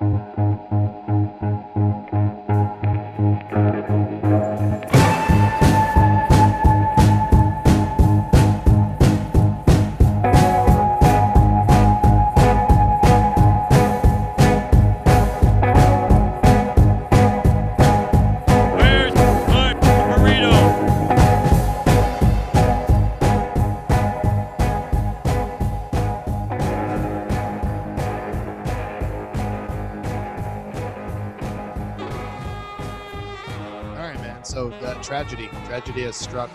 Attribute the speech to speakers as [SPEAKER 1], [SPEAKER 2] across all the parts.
[SPEAKER 1] Where's
[SPEAKER 2] tragedy, has struck.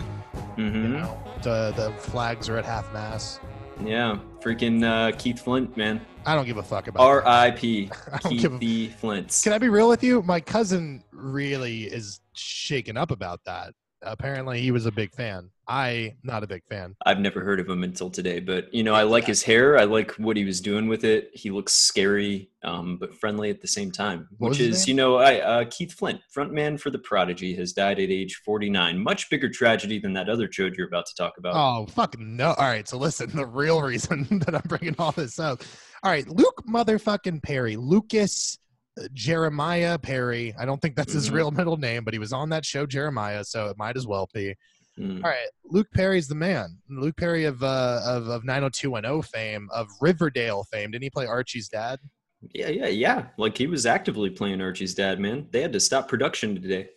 [SPEAKER 2] You
[SPEAKER 3] hmm
[SPEAKER 2] know, the the flags are at half mast.
[SPEAKER 3] Yeah, freaking uh, Keith Flint, man.
[SPEAKER 2] I don't give a fuck about.
[SPEAKER 3] R.I.P.
[SPEAKER 2] Don't a-
[SPEAKER 3] Keith Flint.
[SPEAKER 2] Can I be real with you? My cousin really is shaken up about that. Apparently, he was a big fan. I not a big fan.
[SPEAKER 3] I've never heard of him until today, but you know, I like his hair. I like what he was doing with it. He looks scary, um, but friendly at the same time.
[SPEAKER 2] What
[SPEAKER 3] which is, you know, I uh, Keith Flint, frontman for the Prodigy, has died at age 49. Much bigger tragedy than that other chode you're about to talk about.
[SPEAKER 2] Oh fucking no! All right, so listen. The real reason that I'm bringing all this up. All right, Luke motherfucking Perry, Lucas uh, Jeremiah Perry. I don't think that's his
[SPEAKER 3] Mhm.
[SPEAKER 2] real middle name, but he was on that show Jeremiah, so it might as well be.
[SPEAKER 3] Mm.
[SPEAKER 2] All right, Luke Perry's the man. Luke Perry of uh, of of 90210 fame, of Riverdale fame. Didn't he play Archie's dad?
[SPEAKER 3] Yeah, yeah, yeah. Like he was actively playing Archie's dad, man. They had to stop production today.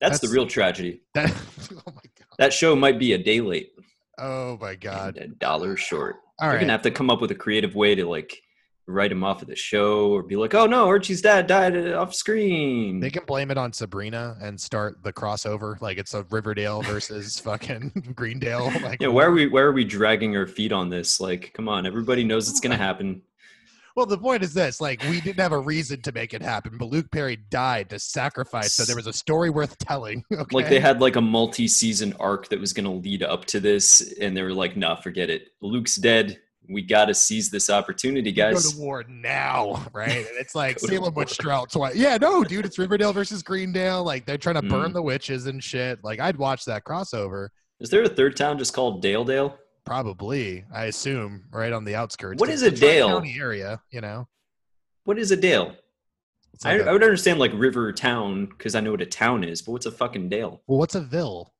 [SPEAKER 3] That's, the real tragedy.
[SPEAKER 2] That, oh my god!
[SPEAKER 3] That show might be a day late
[SPEAKER 2] Oh my god!
[SPEAKER 3] and a dollar short.
[SPEAKER 2] All
[SPEAKER 3] They're
[SPEAKER 2] right,
[SPEAKER 3] gonna have to come up with a creative way to like write him off of the show or be like, oh no, Archie's dad died uh, off screen.
[SPEAKER 2] they can blame it on Sabrina and start the crossover, like it's a Riverdale versus fucking Greendale. Like,
[SPEAKER 3] yeah, why are we why are we dragging our feet on this? Like, come on, everybody knows it's gonna happen.
[SPEAKER 2] Well, the point is this: like, we didn't have a reason to make it happen, but Luke Perry died to sacrifice, so there was a story worth telling. Okay?
[SPEAKER 3] Like they had like a multi-season arc that was gonna lead up to this, and they were like, nah, forget it. Luke's dead. We gotta seize this opportunity, guys.
[SPEAKER 2] go to war now, right? And it's like Salem. Witch Trial twice. Yeah, no, dude, it's Riverdale versus Greendale. Like they're trying to burn
[SPEAKER 3] Mm.
[SPEAKER 2] the witches and shit. Like I'd watch that crossover.
[SPEAKER 3] Is there a third town just called Dale Dale?
[SPEAKER 2] Probably, I assume, right on the outskirts.
[SPEAKER 3] What is a dale?
[SPEAKER 2] Area, you know.
[SPEAKER 3] What is a Dale? I,
[SPEAKER 2] like a-
[SPEAKER 3] I would understand like river town because I know what a town is, but what's a fucking Dale?
[SPEAKER 2] well, what's a ville?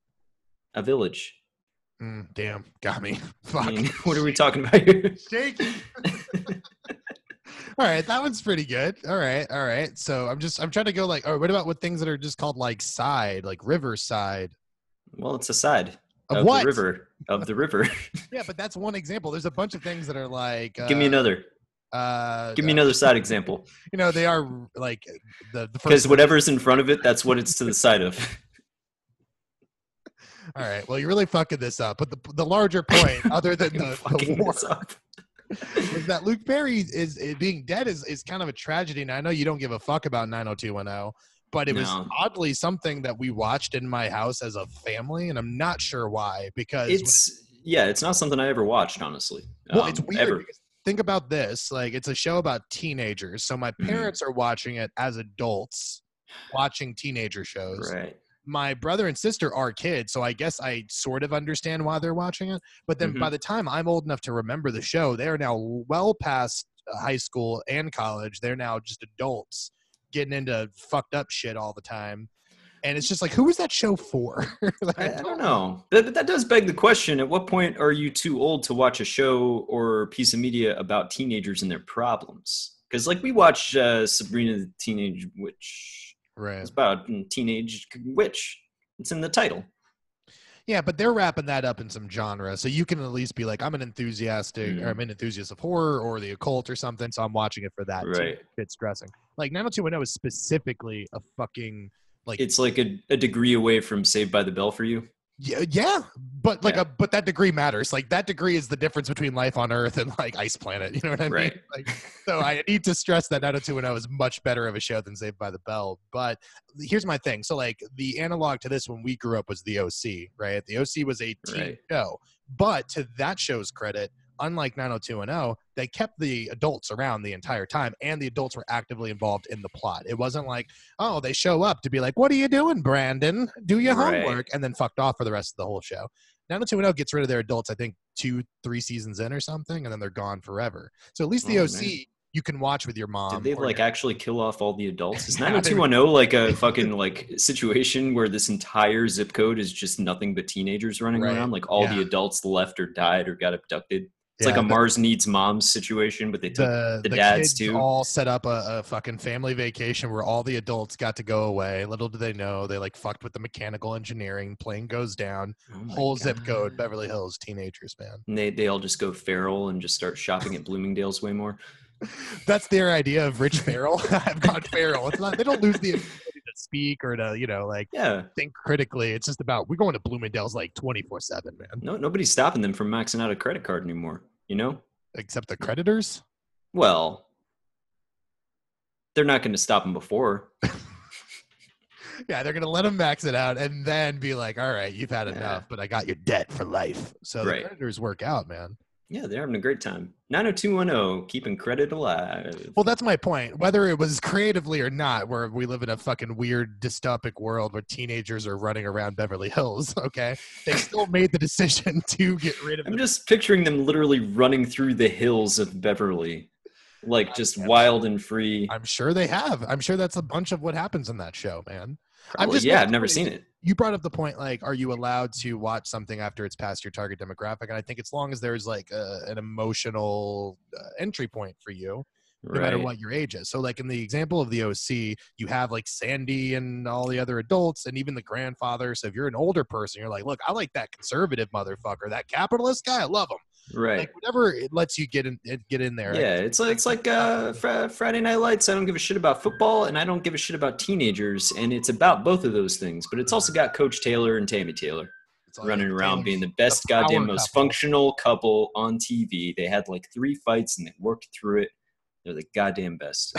[SPEAKER 3] A village.
[SPEAKER 2] Mm, damn, got me.
[SPEAKER 3] I
[SPEAKER 2] Fuck.
[SPEAKER 3] mean, what are we talking about here?
[SPEAKER 2] shaky. all right, that one's pretty good. All right, all right. So I'm just I'm trying to go like, oh, what about with things that are just called like side, like riverside?
[SPEAKER 3] Well, it's a side
[SPEAKER 2] Of
[SPEAKER 3] of
[SPEAKER 2] what?
[SPEAKER 3] the river. Of the river.
[SPEAKER 2] Yeah, but that's one example. There's a bunch of things that are like. Uh,
[SPEAKER 3] Give me another.
[SPEAKER 2] Uh,
[SPEAKER 3] Give me
[SPEAKER 2] uh,
[SPEAKER 3] another side example.
[SPEAKER 2] You know, they are like the the
[SPEAKER 3] Because whatever's in front of it, that's what it's to the side of.
[SPEAKER 2] All right. Well, you're really fucking this up. But the the larger point, other than the, the war, is that Luke Perry is, is being dead is, is kind of a tragedy. And I know you don't give a fuck about 90210, but it was oddly something that we watched in my house as a family, and I'm not sure why. Because
[SPEAKER 3] It's yeah, it's not something I ever watched, honestly.
[SPEAKER 2] well,
[SPEAKER 3] Um,
[SPEAKER 2] it's weird. Think about this: like it's a show about teenagers. So my
[SPEAKER 3] Mhm.
[SPEAKER 2] parents are watching it as adults, watching teenager shows.
[SPEAKER 3] Right.
[SPEAKER 2] My brother and sister are kids, so I guess I sort of understand why they're watching it. But then
[SPEAKER 3] Mhm.
[SPEAKER 2] by the time I'm old enough to remember the show, they are now well past uh, high school and college. They're now just adults getting into fucked up shit all the time. And it's just like, who was that show for? Like,
[SPEAKER 3] I, I don't know. But, but that does beg the question at what point are you too old to watch a show or piece of media about teenagers and their problems? Because, like, we watch uh, Sabrina the Teenage Witch.
[SPEAKER 2] Right.
[SPEAKER 3] It's about a teenage witch. It's in the title.
[SPEAKER 2] Yeah, but they're wrapping that up in some genre, so you can at least be like, I'm an enthusiastic, or
[SPEAKER 3] Mm.
[SPEAKER 2] I'm an enthusiast of horror or the occult or something, so I'm watching it for that. too.
[SPEAKER 3] Right.
[SPEAKER 2] It's stressing. Like 90210 is specifically a fucking like
[SPEAKER 3] It's like a, a degree away from Saved by the Bell for you.
[SPEAKER 2] Yeah, yeah, but like
[SPEAKER 3] Yeah.
[SPEAKER 2] a but that degree matters. Like that degree is the difference between life on Earth and like Ice Planet. You know what I mean?
[SPEAKER 3] Right.
[SPEAKER 2] Like, so I need to stress that 90210 was much better of a show than Saved by the Bell. But here's my thing. So like the analog to this when we grew up was the OC, right? The OC was a teen
[SPEAKER 3] Right.
[SPEAKER 2] show, but to that show's credit, unlike 90210, they kept the adults around the entire time, and the adults were actively involved in the plot. It wasn't like oh, they show up to be like, "What are you doing, Brandon? Do your
[SPEAKER 3] Right.
[SPEAKER 2] homework," and then fucked off for the rest of the whole show. 90210 gets rid of their adults, I think two, three seasons in or something, and then they're gone forever. So at least the
[SPEAKER 3] Oh,
[SPEAKER 2] OC
[SPEAKER 3] man.
[SPEAKER 2] you can watch with your mom.
[SPEAKER 3] Did they like
[SPEAKER 2] your-
[SPEAKER 3] actually kill off all the adults? Is
[SPEAKER 2] Yeah, they-
[SPEAKER 3] 90210 like a fucking like situation where this entire zip code is just nothing but teenagers running
[SPEAKER 2] Right.
[SPEAKER 3] around? Like all the adults left or died or got abducted. It's
[SPEAKER 2] Yeah,
[SPEAKER 3] like a
[SPEAKER 2] the-
[SPEAKER 3] Mars needs moms situation, but they took
[SPEAKER 2] the,
[SPEAKER 3] the
[SPEAKER 2] the
[SPEAKER 3] dads too.
[SPEAKER 2] all set up a, a fucking family vacation where all the adults got to go away. Little do they know, they like fucked with the mechanical engineering. Plane goes down.
[SPEAKER 3] Oh
[SPEAKER 2] Whole zip code, Beverly Hills teenagers, man.
[SPEAKER 3] And they they all just go feral and just start shopping at Bloomingdale's way more.
[SPEAKER 2] That's their idea of rich feral. I've gone feral. It's not. They don't lose the speak or to you know like
[SPEAKER 3] Yeah,
[SPEAKER 2] think critically. It's just about we're going to Bloomingdale's like twenty four seven, man.
[SPEAKER 3] no nobody's stopping them from maxing out a credit card anymore. You know,
[SPEAKER 2] Except the creditors.
[SPEAKER 3] well, they're not going to stop them before.
[SPEAKER 2] Yeah, they're gonna let them max it out and then be like, "All right, you've had
[SPEAKER 3] Yeah.
[SPEAKER 2] enough, but I got your debt for life." So
[SPEAKER 3] Right.
[SPEAKER 2] the creditors work out, man.
[SPEAKER 3] Yeah, they're having a great time. 90210, keeping credit alive.
[SPEAKER 2] Well, that's my point. Whether it was creatively or not, where we live in a fucking weird dystopic world where teenagers are running around Beverly Hills, okay, they still made the decision to get rid of.
[SPEAKER 3] I'm
[SPEAKER 2] The,
[SPEAKER 3] just picturing them literally running through the hills of Beverly, like just wild and free.
[SPEAKER 2] I'm sure they have. I'm sure that's a bunch of what happens in that show, man. I'm just
[SPEAKER 3] yeah, I've never seen it.
[SPEAKER 2] You brought up the point, like, are you allowed to watch something after it's past your target demographic? And I think as long as there's like a, an emotional uh, entry point for you, no matter what your age is. So, like in the example of the OC, you have like Sandy and all the other adults, and even the grandfather. So, if you're an older person, you're like, look, I like that conservative motherfucker, that capitalist guy, I love him.
[SPEAKER 3] Right.
[SPEAKER 2] Like whatever it lets you get in, it- get in there.
[SPEAKER 3] Yeah, it's like it's like uh, Fri Friday Night Lights. I don't give a shit about football, and I don't give a shit about teenagers, and it's about both of those things. But it's also got Coach Taylor and Tammy Taylor running around
[SPEAKER 2] Taylor's-
[SPEAKER 3] being the best goddamn most
[SPEAKER 2] couple.
[SPEAKER 3] functional couple on TV. They had like three fights and they worked through it. They're the goddamn best.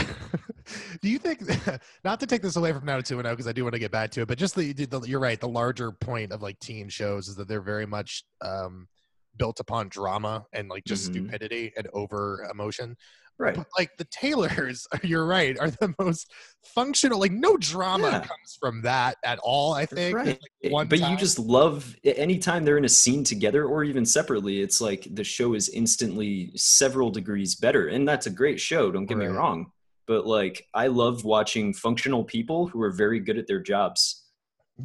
[SPEAKER 2] do you think not to take this away from now to two and because I do want to get back to it, but just the, the you're right. The larger point of like teen shows is that they're very much um, built upon drama and like just
[SPEAKER 3] Mhm.
[SPEAKER 2] stupidity and over emotion.
[SPEAKER 3] Right.
[SPEAKER 2] But like the Taylors, you're right, are the most functional. Like no drama
[SPEAKER 3] Yeah.
[SPEAKER 2] comes from that at all. I think.
[SPEAKER 3] Right.
[SPEAKER 2] like, one
[SPEAKER 3] but you just love anytime they're in a scene together or even separately, it's like the show is instantly several degrees better. And that's a great show, don't get me wrong. But like I love watching functional people who are very good at their jobs.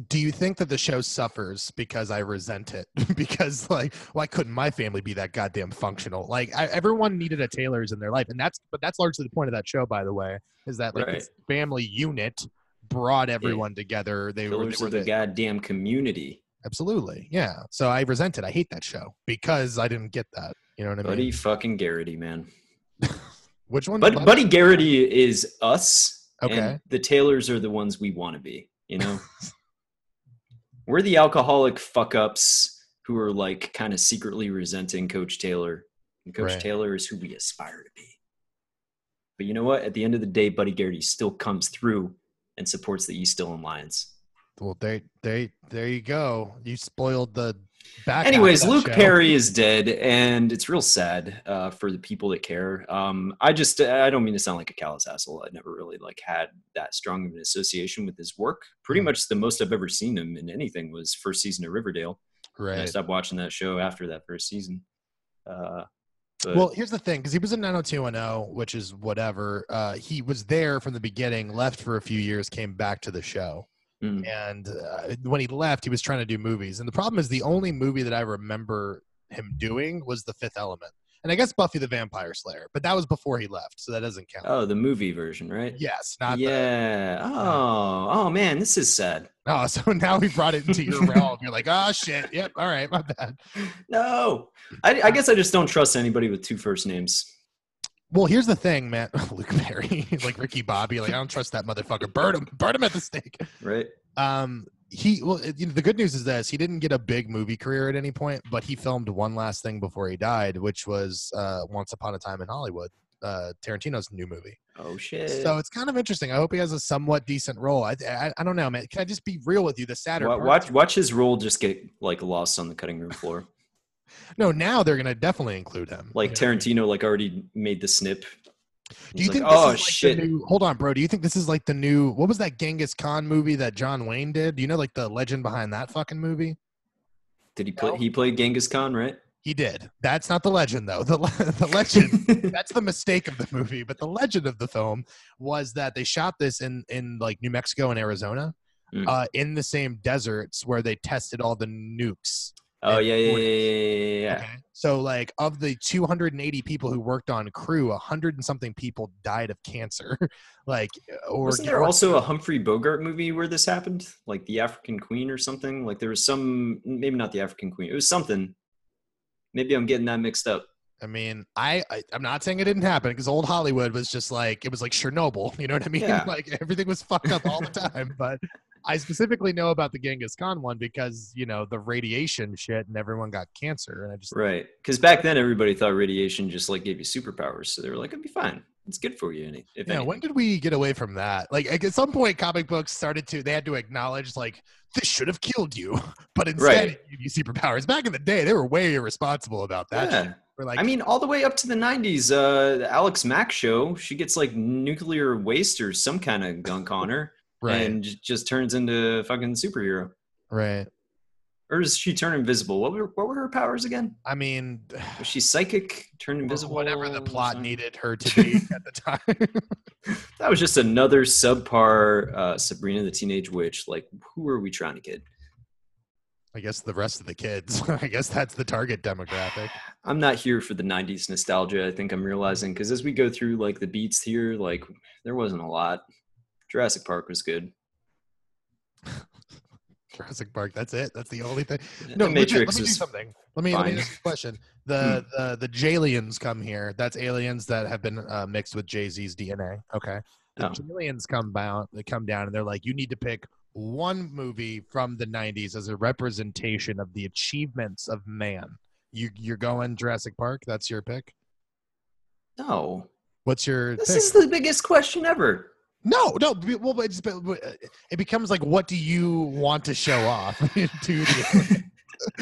[SPEAKER 2] Do you think that the show suffers because I resent it? because like, why couldn't my family be that goddamn functional? Like, I, everyone needed a Taylor's in their life, and that's but that's largely the point of that show, by the way, is that like
[SPEAKER 3] Right.
[SPEAKER 2] this family unit brought everyone together. They were, they were
[SPEAKER 3] the
[SPEAKER 2] the-
[SPEAKER 3] goddamn community.
[SPEAKER 2] absolutely, yeah. So I resent it. I hate that show because I didn't get that. You know what I mean?
[SPEAKER 3] Buddy fucking Garrity, man.
[SPEAKER 2] Which one?
[SPEAKER 3] But Buddy Garrity is us.
[SPEAKER 2] Okay.
[SPEAKER 3] And the Taylors are the ones we want to be, you know? We're the alcoholic fuck ups who are like kind of secretly resenting Coach Taylor. And Coach
[SPEAKER 2] Right.
[SPEAKER 3] Taylor is who we aspire to be. But you know what? At the end of the day, Buddy Garrity still comes through and supports the East Dillon Lions.
[SPEAKER 2] Well, there, there, there you go. You spoiled the back.
[SPEAKER 3] Anyways, Luke
[SPEAKER 2] show.
[SPEAKER 3] Perry is dead, and it's real sad uh, for the people that care. Um, I just I don't mean to sound like a callous asshole. I never really like had that strong of an association with his work. Pretty
[SPEAKER 2] Mhm.
[SPEAKER 3] much the most I've ever seen him in anything was first season of Riverdale. And I stopped watching that show after that first season. Uh, but
[SPEAKER 2] Well, here's the thing, because he was in 90210, which is whatever. Uh, he was there from the beginning, left for a few years, came back to the show,
[SPEAKER 3] mm,
[SPEAKER 2] and uh, when he left, he was trying to do movies. And the problem is, the only movie that I remember him doing was The Fifth Element, and I guess Buffy the Vampire Slayer, but that was before he left, so that doesn't count.
[SPEAKER 3] oh, the movie version, right?
[SPEAKER 2] yes, not the.
[SPEAKER 3] yeah. Oh, oh man, this is sad.
[SPEAKER 2] Oh, so now we brought it into your realm. You're like, oh shit. Yep. All right, my bad.
[SPEAKER 3] No, I, I guess I just don't trust anybody with two first names.
[SPEAKER 2] Well, here's the thing, man. Luke Perry, like Ricky Bobby, like I don't trust that motherfucker. Burn him, burn him at the stake.
[SPEAKER 3] Right?
[SPEAKER 2] Um, he well, it- you know, the good news is this: he didn't get a big movie career at any point, but he filmed one last thing before he died, which was uh, Once Upon a Time in Hollywood, uh, Tarantino's new movie.
[SPEAKER 3] Oh shit.
[SPEAKER 2] So it's kind of interesting. I hope he has a somewhat decent role. I, I, I don't know, man. Can I just be real with you? The sadder
[SPEAKER 3] Wa-
[SPEAKER 2] part
[SPEAKER 3] watch watch his role just get like lost on the cutting room floor.
[SPEAKER 2] No, now they're gonna definitely include him.
[SPEAKER 3] Like
[SPEAKER 2] You know what I mean?
[SPEAKER 3] Tarantino, like already made the snip.
[SPEAKER 2] Do
[SPEAKER 3] He's
[SPEAKER 2] you
[SPEAKER 3] like,
[SPEAKER 2] think?
[SPEAKER 3] oh
[SPEAKER 2] this is like
[SPEAKER 3] shit!
[SPEAKER 2] The new, hold on, bro. Do you think this is like the new? What was that Genghis Khan movie that John Wayne did? Do you know like the legend behind that fucking movie?
[SPEAKER 3] Did he play?
[SPEAKER 2] No.
[SPEAKER 3] He played Genghis Khan, right?
[SPEAKER 2] He did. That's not the legend, though. The, the legend, that's the mistake of the movie. But the legend of the film was that they shot this in, in like New Mexico and Arizona,
[SPEAKER 3] Mm.
[SPEAKER 2] uh, in the same deserts where they tested all the nukes.
[SPEAKER 3] Oh yeah, yeah, yeah, yeah.
[SPEAKER 2] Okay. So, like, of the 280 people who worked on crew, 100 and something people died of cancer. like, or
[SPEAKER 3] Wasn't there also a Humphrey Bogart movie where this happened, like the African Queen or something? Like there was some, maybe not the African Queen. It was something. Maybe I'm getting that mixed up.
[SPEAKER 2] I mean, I, I I'm not saying it didn't happen because old Hollywood was just like it was like Chernobyl. You know what I mean?
[SPEAKER 3] Yeah.
[SPEAKER 2] Like everything was fucked up all the time. But I specifically know about the Genghis Khan one because you know the radiation shit and everyone got cancer. And I just
[SPEAKER 3] Right. Because back then everybody thought radiation just like gave you superpowers. So they were like, it'd be fine. It's good for you. If
[SPEAKER 2] yeah.
[SPEAKER 3] anything.
[SPEAKER 2] When did we get away from that? Like at some point, comic books started to they had to acknowledge like this should have killed you, but instead
[SPEAKER 3] Right.
[SPEAKER 2] you superpowers. Back in the day, they were way irresponsible about that.
[SPEAKER 3] yeah.
[SPEAKER 2] like,
[SPEAKER 3] I mean, all the way up to the 90s, uh, the Alex Mack show, she gets like nuclear waste or some kind of gunk on her
[SPEAKER 2] right,
[SPEAKER 3] and just turns into a fucking superhero.
[SPEAKER 2] right.
[SPEAKER 3] Or does she turn invisible? What were, what were her powers again?
[SPEAKER 2] I mean,
[SPEAKER 3] Was she psychic, turn invisible?
[SPEAKER 2] whatever the plot needed her to be at the time.
[SPEAKER 3] That was just another subpar uh, Sabrina the Teenage Witch. Like, who are we trying to kid?
[SPEAKER 2] I guess the rest of the kids. I guess that's the target demographic.
[SPEAKER 3] I'm not here for the 90s nostalgia. I think I'm realizing because as we go through like the beats here, like there wasn't a lot. Jurassic Park was good.
[SPEAKER 2] Jurassic Park. That's it. That's the only thing. No,
[SPEAKER 3] Matrix
[SPEAKER 2] let me do something. Let me, let me.
[SPEAKER 3] Hmm.
[SPEAKER 2] ask you a question. The the the Jaliens come here. That's aliens that have been uh, mixed with Jay Z's DNA. Okay. The
[SPEAKER 3] Oh.
[SPEAKER 2] Jaliens come down. They come down and they're like, you need to pick one movie from the '90s as a representation of the achievements of man. You you're going Jurassic Park. That's your pick.
[SPEAKER 3] no.
[SPEAKER 2] What's your
[SPEAKER 3] This
[SPEAKER 2] pick?
[SPEAKER 3] is the biggest question ever.
[SPEAKER 2] No, no. Well, but it's, uh, it becomes like, what do you want to show off to the?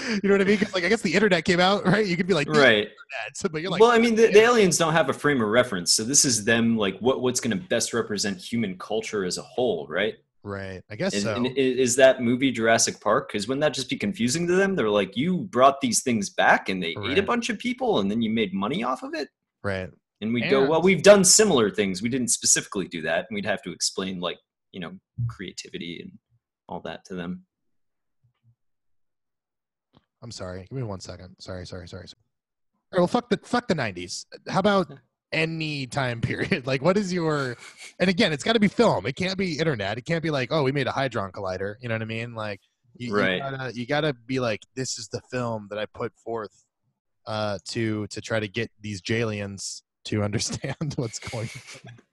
[SPEAKER 2] you know what I mean? like, I guess the internet came out, right? You could be like,
[SPEAKER 3] Right.
[SPEAKER 2] internet," but you're like,
[SPEAKER 3] well, I mean, the, the aliens don't have a frame of reference, so this is them like what what's going to best represent human culture as a whole, right?
[SPEAKER 2] right? I guess
[SPEAKER 3] And,
[SPEAKER 2] so.
[SPEAKER 3] and is that movie Jurassic Park? Because wouldn't that just be confusing to them? They're like, you brought these things back, and they ate a bunch of people, and then you made money off of it.
[SPEAKER 2] right.
[SPEAKER 3] And we'd go, well, we've done similar things. We didn't specifically do that, and we'd have to explain like you know creativity and all that to them.
[SPEAKER 2] I'm sorry. Give me one second. Sorry, sorry, sorry. sorry. All right, well, fuck the fuck the '90s. How about any time period? Like, what is your? And again, it's got to be film. It can't be internet. It can't be like, oh, we made a hadron collider. You know what I mean? Like, you,
[SPEAKER 3] Right.
[SPEAKER 2] You gotta, you gotta be like, this is the film that I put forth uh, to to try to get these Jaliens to understand what's going. on.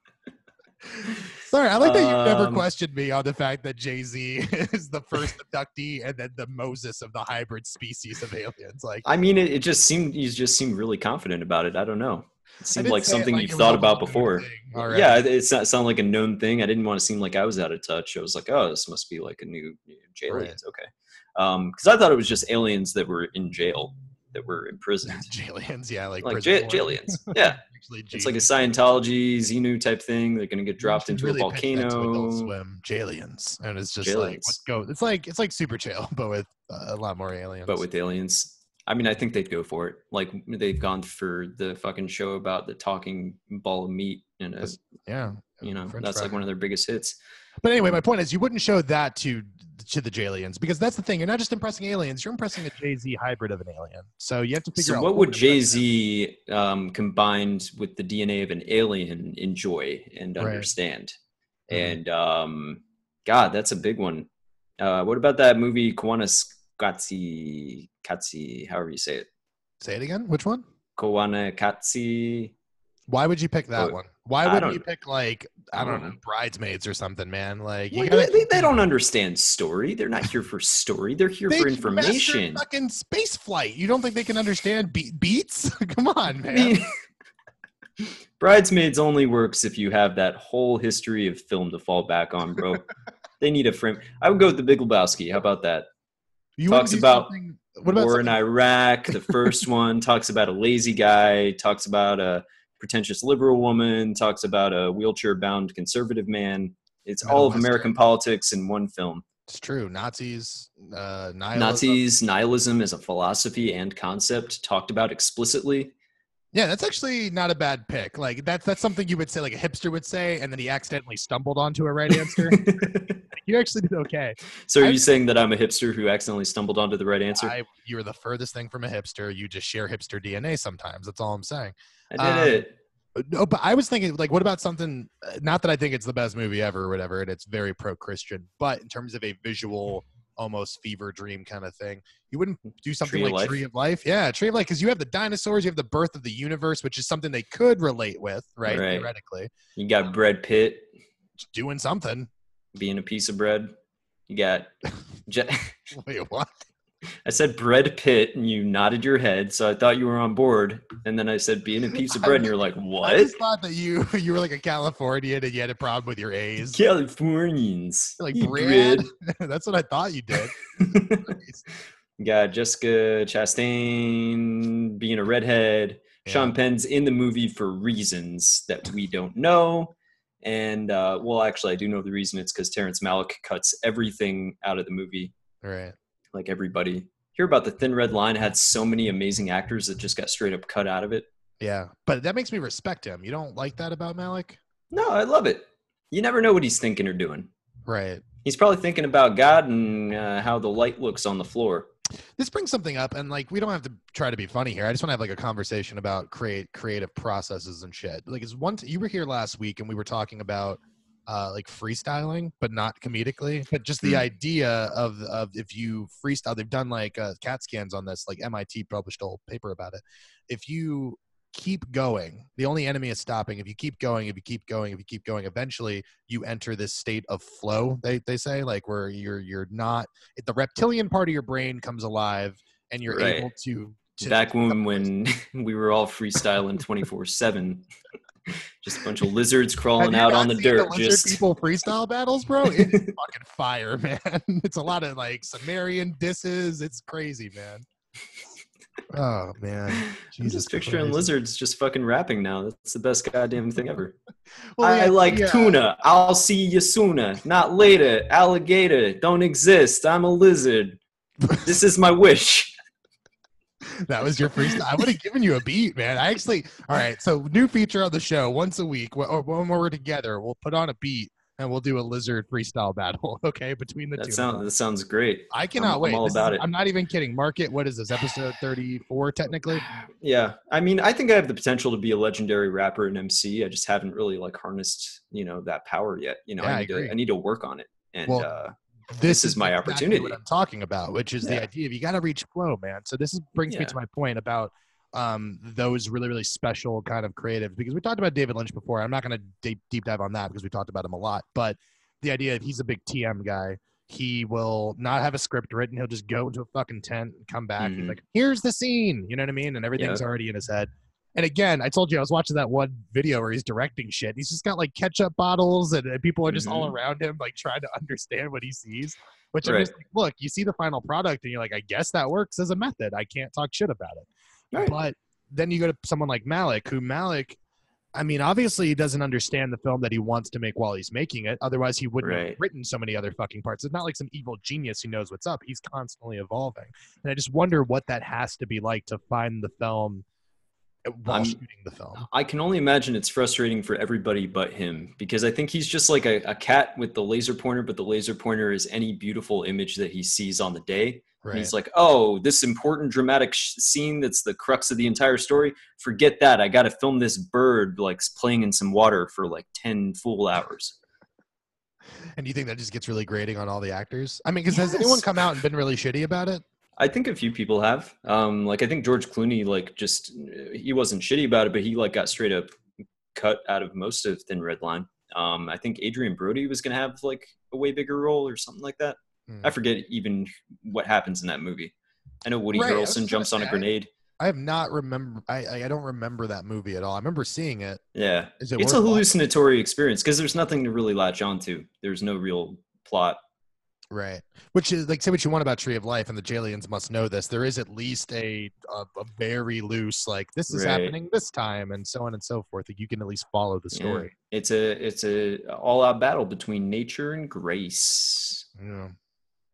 [SPEAKER 2] Sorry, I like that you never
[SPEAKER 3] Um,
[SPEAKER 2] questioned me on the fact that Jay Z is the first abductee and then the Moses of the hybrid species of aliens. Like,
[SPEAKER 3] I mean, it, it just seemed you just seemed really confident about it. I don't know. It seemed like something
[SPEAKER 2] like
[SPEAKER 3] you've thought about before.
[SPEAKER 2] right.
[SPEAKER 3] Yeah, it- it's not sound like a known thing. I didn't want to seem like I was out of touch. I was like, oh, this must be like a new, new aliens. Okay, because I thought it was just aliens that were in jail, that were imprisoned,
[SPEAKER 2] Jaliens, yeah, like
[SPEAKER 3] like
[SPEAKER 2] prison
[SPEAKER 3] j-
[SPEAKER 2] board.
[SPEAKER 3] Yeah,
[SPEAKER 2] Actually,
[SPEAKER 3] it's like a Scientology Xenu type thing. They're gonna get dropped into
[SPEAKER 2] really
[SPEAKER 3] a
[SPEAKER 2] pitch to Adult
[SPEAKER 3] volcano.
[SPEAKER 2] Swim, Jaliens, and it's just like let's go. It's like it's like Super Chill, but with uh, a lot more aliens.
[SPEAKER 3] but with aliens. I mean, I think they'd go for it. Like they've gone for the fucking show about the talking ball of meat, and a,
[SPEAKER 2] yeah,
[SPEAKER 3] you know
[SPEAKER 2] French
[SPEAKER 3] that's
[SPEAKER 2] fry.
[SPEAKER 3] like one of their biggest hits.
[SPEAKER 2] But anyway, my point is, you wouldn't show that to to the Jaliens because that's the thing. You're not just impressing aliens; you're impressing a Jay Z hybrid of an alien. So you have to figure
[SPEAKER 3] So,
[SPEAKER 2] out
[SPEAKER 3] what would Jay Z um, combined with the DNA of an alien enjoy and
[SPEAKER 2] Right.
[SPEAKER 3] understand?
[SPEAKER 2] Mhm.
[SPEAKER 3] And um, God, that's a big one. Uh, what about that movie Koyaanisqatsi? Katsi, however you say it.
[SPEAKER 2] Say it again. Which one?
[SPEAKER 3] Koyaanisqatsi.
[SPEAKER 2] Why would you pick that
[SPEAKER 3] Oh,
[SPEAKER 2] one? Why wouldn't you pick like I
[SPEAKER 3] I
[SPEAKER 2] don't
[SPEAKER 3] don't
[SPEAKER 2] know,
[SPEAKER 3] know.
[SPEAKER 2] bridesmaids or something, man? Like you
[SPEAKER 3] Well,
[SPEAKER 2] gotta,
[SPEAKER 3] they, they don't understand story. They're not here for story. They're here
[SPEAKER 2] they
[SPEAKER 3] for information.
[SPEAKER 2] Fucking space flight. You don't think they can understand be- beats? Come on,
[SPEAKER 3] I
[SPEAKER 2] man.
[SPEAKER 3] mean, Bridesmaids only works if you have that whole history of film to fall back on, bro. they need a frame. I would go with the Big Lebowski. How about that?
[SPEAKER 2] you
[SPEAKER 3] talks about
[SPEAKER 2] something- what about
[SPEAKER 3] War in Iraq, the first one talks about a lazy guy, talks about a pretentious liberal woman, talks about a wheelchair-bound conservative man. It's all of American politics in one film.
[SPEAKER 2] It's true. Nazis, uh, nihilism.
[SPEAKER 3] Nazis, nihilism as a philosophy and concept talked about explicitly.
[SPEAKER 2] Yeah, that's actually not a bad pick. Like that's that's something you would say, like a hipster would say, and then he accidentally stumbled onto a right answer. you actually did okay.
[SPEAKER 3] so are
[SPEAKER 2] I-
[SPEAKER 3] you saying that I'm a hipster who accidentally stumbled onto the right answer? I,
[SPEAKER 2] you were the furthest thing from a hipster. You just share hipster DNA sometimes. That's all I'm saying.
[SPEAKER 3] I did
[SPEAKER 2] um,
[SPEAKER 3] it.
[SPEAKER 2] No, but I was thinking, like, what about something? uh, Not that I think it's the best movie ever or whatever, and it's very pro-Christian, but in terms of a visual, almost fever dream kind of thing, you wouldn't mm, do something
[SPEAKER 3] Tree
[SPEAKER 2] like
[SPEAKER 3] Life?
[SPEAKER 2] Tree of Life. Yeah, Tree of Life, because you have the dinosaurs, you have the birth of the universe, which is something they could relate with, right?
[SPEAKER 3] Right.
[SPEAKER 2] Theoretically,
[SPEAKER 3] You got Brad Pitt
[SPEAKER 2] doing something.
[SPEAKER 3] being a piece of bread. You got. Je-
[SPEAKER 2] Wait, what?
[SPEAKER 3] I said Brad Pitt, and you nodded your head, so I thought you were on board. And then I said being a piece of bread, and you're like,
[SPEAKER 2] I
[SPEAKER 3] "What?"
[SPEAKER 2] just thought that you you were like a Californian and you had a problem with your A's.
[SPEAKER 3] Californians,
[SPEAKER 2] Like bread. That's what I thought you did.
[SPEAKER 3] You got Jessica Chastain being a redhead. Sean Penn's in the movie for reasons that we don't know. And uh, well, actually, I do know the reason. It's because Terrence Malick cuts everything out of the movie,
[SPEAKER 2] Right.
[SPEAKER 3] Like everybody. Hear about the Thin Red Line had so many amazing actors that just got straight up cut out of it.
[SPEAKER 2] Yeah, but that makes me respect him. You don't like that about Malick,
[SPEAKER 3] No, I love it. You never know what he's thinking or doing.
[SPEAKER 2] right?
[SPEAKER 3] He's probably thinking about God and uh, how the light looks on the floor.
[SPEAKER 2] This brings something up, and like we don't have to try to be funny here. I just want to have like a conversation about create creative processes and shit. Like, is one you were here last week, and we were talking about uh like freestyling, but not comedically, but just the
[SPEAKER 3] Hmm.
[SPEAKER 2] idea of of if you freestyle. They've done like uh, CAT scans on this. Like MIT published a whole paper about it. If you keep going the only enemy is stopping if you keep going if you keep going if you keep going eventually you enter this state of flow they, they say like where you're you're not if the reptilian part of your brain comes alive and you're
[SPEAKER 3] Right.
[SPEAKER 2] able to, to
[SPEAKER 3] Back when when we were all freestyling twenty four seven, just a bunch of lizards crawling out on the dirt.
[SPEAKER 2] lizard
[SPEAKER 3] just
[SPEAKER 2] people freestyle battles bro it's fucking fire man it's a lot of like sumerian disses it's crazy man oh man
[SPEAKER 3] I'm
[SPEAKER 2] Jesus
[SPEAKER 3] just picturing
[SPEAKER 2] Christ.
[SPEAKER 3] lizards just fucking rapping now. That's the best goddamn thing ever.
[SPEAKER 2] Well,
[SPEAKER 3] I like
[SPEAKER 2] yeah.
[SPEAKER 3] tuna. I'll see you sooner, not later. Alligator don't exist. I'm a lizard. This is my wish.
[SPEAKER 2] That was your freestyle. I would have given you a beat, man. I actually, all right. So new feature on the show once a week, or when we're together, we'll put on a beat and we'll do a lizard freestyle battle. Okay, between the two.
[SPEAKER 3] That
[SPEAKER 2] of
[SPEAKER 3] sounds that sounds great.
[SPEAKER 2] I cannot
[SPEAKER 3] I'm
[SPEAKER 2] wait.
[SPEAKER 3] all
[SPEAKER 2] This is-
[SPEAKER 3] about it.
[SPEAKER 2] I'm not even kidding. Market. What is this episode 34? Technically,
[SPEAKER 3] Yeah, I mean, I think I have the potential to be a legendary rapper and MC. I just haven't really like harnessed, you know, that power yet. You know,
[SPEAKER 2] Yeah, I
[SPEAKER 3] I, need
[SPEAKER 2] agree.
[SPEAKER 3] to, I need to work on it. And
[SPEAKER 2] Well,
[SPEAKER 3] uh,
[SPEAKER 2] this,
[SPEAKER 3] is my
[SPEAKER 2] exactly
[SPEAKER 3] opportunity.
[SPEAKER 2] What I'm talking about, which is the idea of you got to reach flow, man. So this is, brings me to my point about um, those really, really special kind of creatives Because we talked about David Lynch before. I'm not going to deep deep dive on that because we talked about him a lot. But the idea of he's a big TM guy. He will not have a script written. He'll just go into a fucking tent and come back. He's
[SPEAKER 3] Mhm.
[SPEAKER 2] like, "Here's the scene," you know what I mean? And everything's already in his head. And again, I told you I was watching that one video where he's directing shit. He's just got like ketchup bottles, and, and people are just all
[SPEAKER 3] Mhm.
[SPEAKER 2] around him, like trying to understand what he sees. Which I'm just like, look, you see the final product, and you're like, I guess that works as a method. I can't talk shit about it.
[SPEAKER 3] Right.
[SPEAKER 2] But then you go to someone like Malick, who Malick, I mean, obviously he doesn't understand the film that he wants to make while he's making it. Otherwise, he wouldn't have written so many other fucking parts. It's not like some evil genius who knows what's up. He's constantly evolving, and I just wonder what that has to be like to find the film while
[SPEAKER 3] I'm-
[SPEAKER 2] shooting the film.
[SPEAKER 3] I can only imagine it's frustrating for everybody but him because I think he's just like a, a cat with the laser pointer, but the laser pointer is any beautiful image that he sees on the day. And He's like, oh, this important dramatic sh- scene that's the crux of the entire story. Forget that. I got to film this bird like playing in some water for like 10 full hours.
[SPEAKER 2] And you think that just gets really grating on all the actors? I mean, because has anyone come out and been really shitty about it?
[SPEAKER 3] I think a few people have. Um, like I think George Clooney, like just he wasn't shitty about it, but he like got straight up cut out of most of Thin Red Line. Um, I think Adrien Brody was gonna have like a way bigger role or something like that.
[SPEAKER 2] Hmm.
[SPEAKER 3] I forget even what happens in that movie. I know Woody
[SPEAKER 2] Right,
[SPEAKER 3] Harrelson jumps on a grenade.
[SPEAKER 2] I have not remember. I I don't remember that movie at all. I remember seeing it.
[SPEAKER 3] Yeah,
[SPEAKER 2] Is it
[SPEAKER 3] it's a
[SPEAKER 2] worth watching?
[SPEAKER 3] hallucinatory experience because there's nothing to really latch onto. There's no real plot.
[SPEAKER 2] Right. Which is like say what you want about Tree of Life, and the Jaliens must know this. There is at least a a, a very loose like this is
[SPEAKER 3] Right.
[SPEAKER 2] happening this time, and so on and so forth. Like you can at least follow the
[SPEAKER 3] Yeah.
[SPEAKER 2] story.
[SPEAKER 3] It's a it's a all out battle between nature and grace.
[SPEAKER 2] Yeah.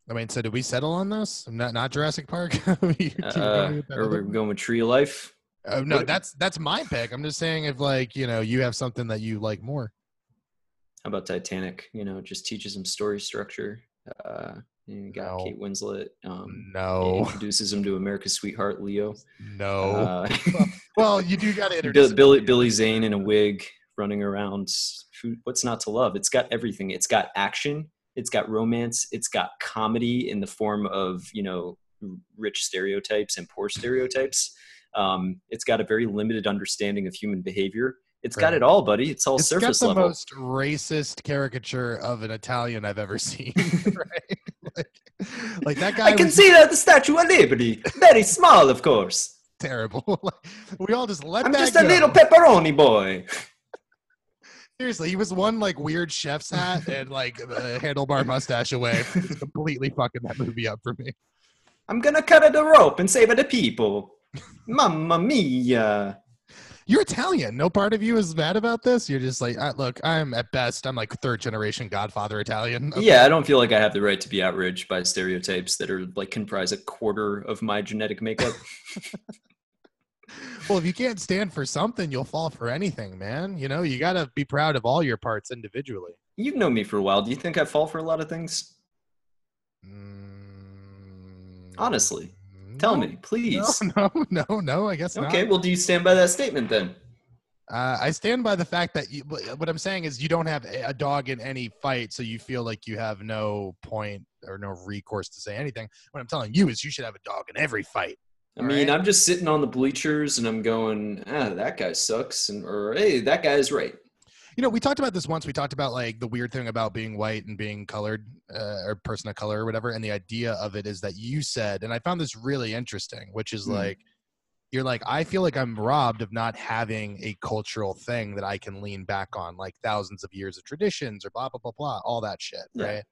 [SPEAKER 2] I mean, so did we settle on this? Not not Jurassic Park.
[SPEAKER 3] Uh,
[SPEAKER 2] going with
[SPEAKER 3] or we're going with Tree of Life.
[SPEAKER 2] Oh, no, that's that's my pick. I'm just saying if like you know you have something that you like more.
[SPEAKER 3] How about Titanic? You know, just teaches him story structure. Uh, you got
[SPEAKER 2] No.
[SPEAKER 3] Kate Winslet. Um,
[SPEAKER 2] No,
[SPEAKER 3] introduces him to America's sweetheart Leo.
[SPEAKER 2] no.
[SPEAKER 3] Uh,
[SPEAKER 2] well, you do got to introduce
[SPEAKER 3] Billy Billy Zane in a wig running around. Who- What's not to love? It's got everything. It's got action. It's got romance. It's got comedy in the form of you know rich stereotypes and poor stereotypes. Um, it's got a very limited understanding of human behavior. It's got it all, buddy. It's all surface level.
[SPEAKER 2] It's got the
[SPEAKER 3] level.
[SPEAKER 2] most racist caricature of an Italian I've ever seen. right? Like, like that guy
[SPEAKER 3] I can
[SPEAKER 2] was
[SPEAKER 3] see that the Statue of Liberty, very small, of course.
[SPEAKER 2] terrible. Like, we all just let
[SPEAKER 3] I'm just a little pepperoni boy.
[SPEAKER 2] Seriously, he was one like weird chef's hat and like a handlebar mustache away completely fucking that movie up for me.
[SPEAKER 3] I'm gonna cut at the rope and save the people. Mamma mia!
[SPEAKER 2] You're Italian. No part of you is mad about this. You're just like, look, I'm at best, I'm like third generation Godfather Italian. Okay.
[SPEAKER 3] Yeah, I don't feel like I have the right to be outraged by stereotypes that are like comprise a quarter of my genetic makeup.
[SPEAKER 2] Well, if you can't stand for something, you'll fall for anything, man. You know, you got to be proud of all your parts individually.
[SPEAKER 3] You've known me for a while. Do you think I fall for a lot of things?
[SPEAKER 2] Mm,
[SPEAKER 3] Honestly, tell
[SPEAKER 2] no,
[SPEAKER 3] me, please.
[SPEAKER 2] No, no, no, no. I guess
[SPEAKER 3] Okay,
[SPEAKER 2] not.
[SPEAKER 3] Okay, well, do you stand by that statement then?
[SPEAKER 2] Uh, I stand by the fact that you, what I'm saying is you don't have a dog in any fight, so you feel like you have no point or no recourse to say anything. What I'm telling you is you should have a dog in every fight.
[SPEAKER 3] I mean,
[SPEAKER 2] Alright.
[SPEAKER 3] I'm just sitting on the bleachers and I'm going, ah, that guy sucks, and or hey, that guy's right.
[SPEAKER 2] You know, we talked about this once. We talked about like the weird thing about being white and being colored uh, or person of color or whatever. And the idea of it is that you said, and I found this really interesting, which is
[SPEAKER 3] Hmm.
[SPEAKER 2] like, you're like, I feel like I'm robbed of not having a cultural thing that I can lean back on, like thousands of years of traditions or blah, blah, blah, blah, all that shit.
[SPEAKER 3] Yeah.
[SPEAKER 2] Right.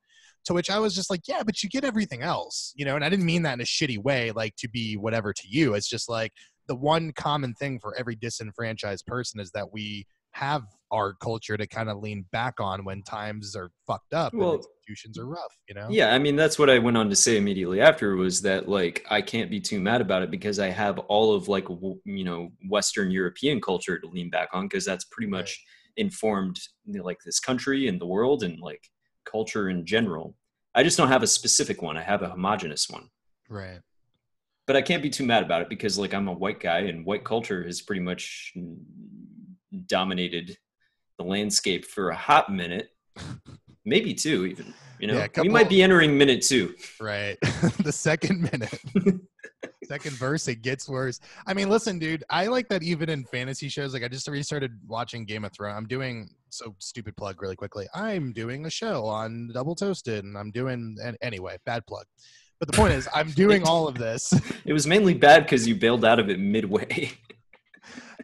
[SPEAKER 2] To which I was just like, yeah, but you get everything else, you know, and I didn't mean that in a shitty way, like to be whatever to you. It's just like the one common thing for every disenfranchised person is that we have our culture to kind of lean back on when times are fucked up
[SPEAKER 3] Well-
[SPEAKER 2] and institutions are rough, you know?
[SPEAKER 3] Yeah, I mean that's what I went on to say immediately after was that like I can't be too mad about it because I have all of like w- you know Western European culture to lean back on because that's pretty much informed you know, like this country and the world and like culture in general. I just don't have a specific one. I have a homogenous one.
[SPEAKER 2] Right.
[SPEAKER 3] But I can't be too mad about it because like I'm a white guy and white culture has pretty much dominated the landscape for a hot minute, maybe two even. You know,
[SPEAKER 2] Yeah, a
[SPEAKER 3] we might be entering minute two.
[SPEAKER 2] Right. the second minute. second verse, it gets worse. I mean, listen, dude, I like that even in fantasy shows. Like, I just restarted watching Game of Thrones. I'm doing so stupid plug really quickly. I'm doing a show on Double Toasted, and I'm doing and anyway, bad plug. But the point is, I'm doing all of this.
[SPEAKER 3] It was mainly bad because you bailed out of it midway.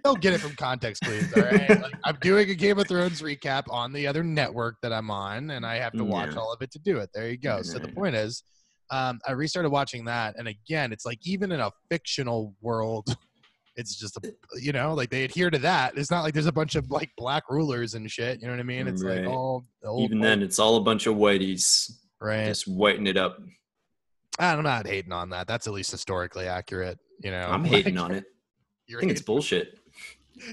[SPEAKER 2] They'll get it from context clues. All right. Like, I'm doing a Game of Thrones recap on the other network that I'm on, and I have to watch
[SPEAKER 3] Yeah.
[SPEAKER 2] all of it to do it. There you go. So the point is, um, I restarted watching that, and again, it's like even in a fictional world, it's just a, you know, like they adhere to that. It's not like there's a bunch of like black rulers and shit. You know what I mean? It's
[SPEAKER 3] Right.
[SPEAKER 2] like all old,
[SPEAKER 3] Even then, it's all a bunch of whiteys
[SPEAKER 2] right?
[SPEAKER 3] just whiting it up.
[SPEAKER 2] I'm not hating on that. That's at least historically accurate. You know,
[SPEAKER 3] I'm
[SPEAKER 2] Like,
[SPEAKER 3] hating on it. I think it's bullshit.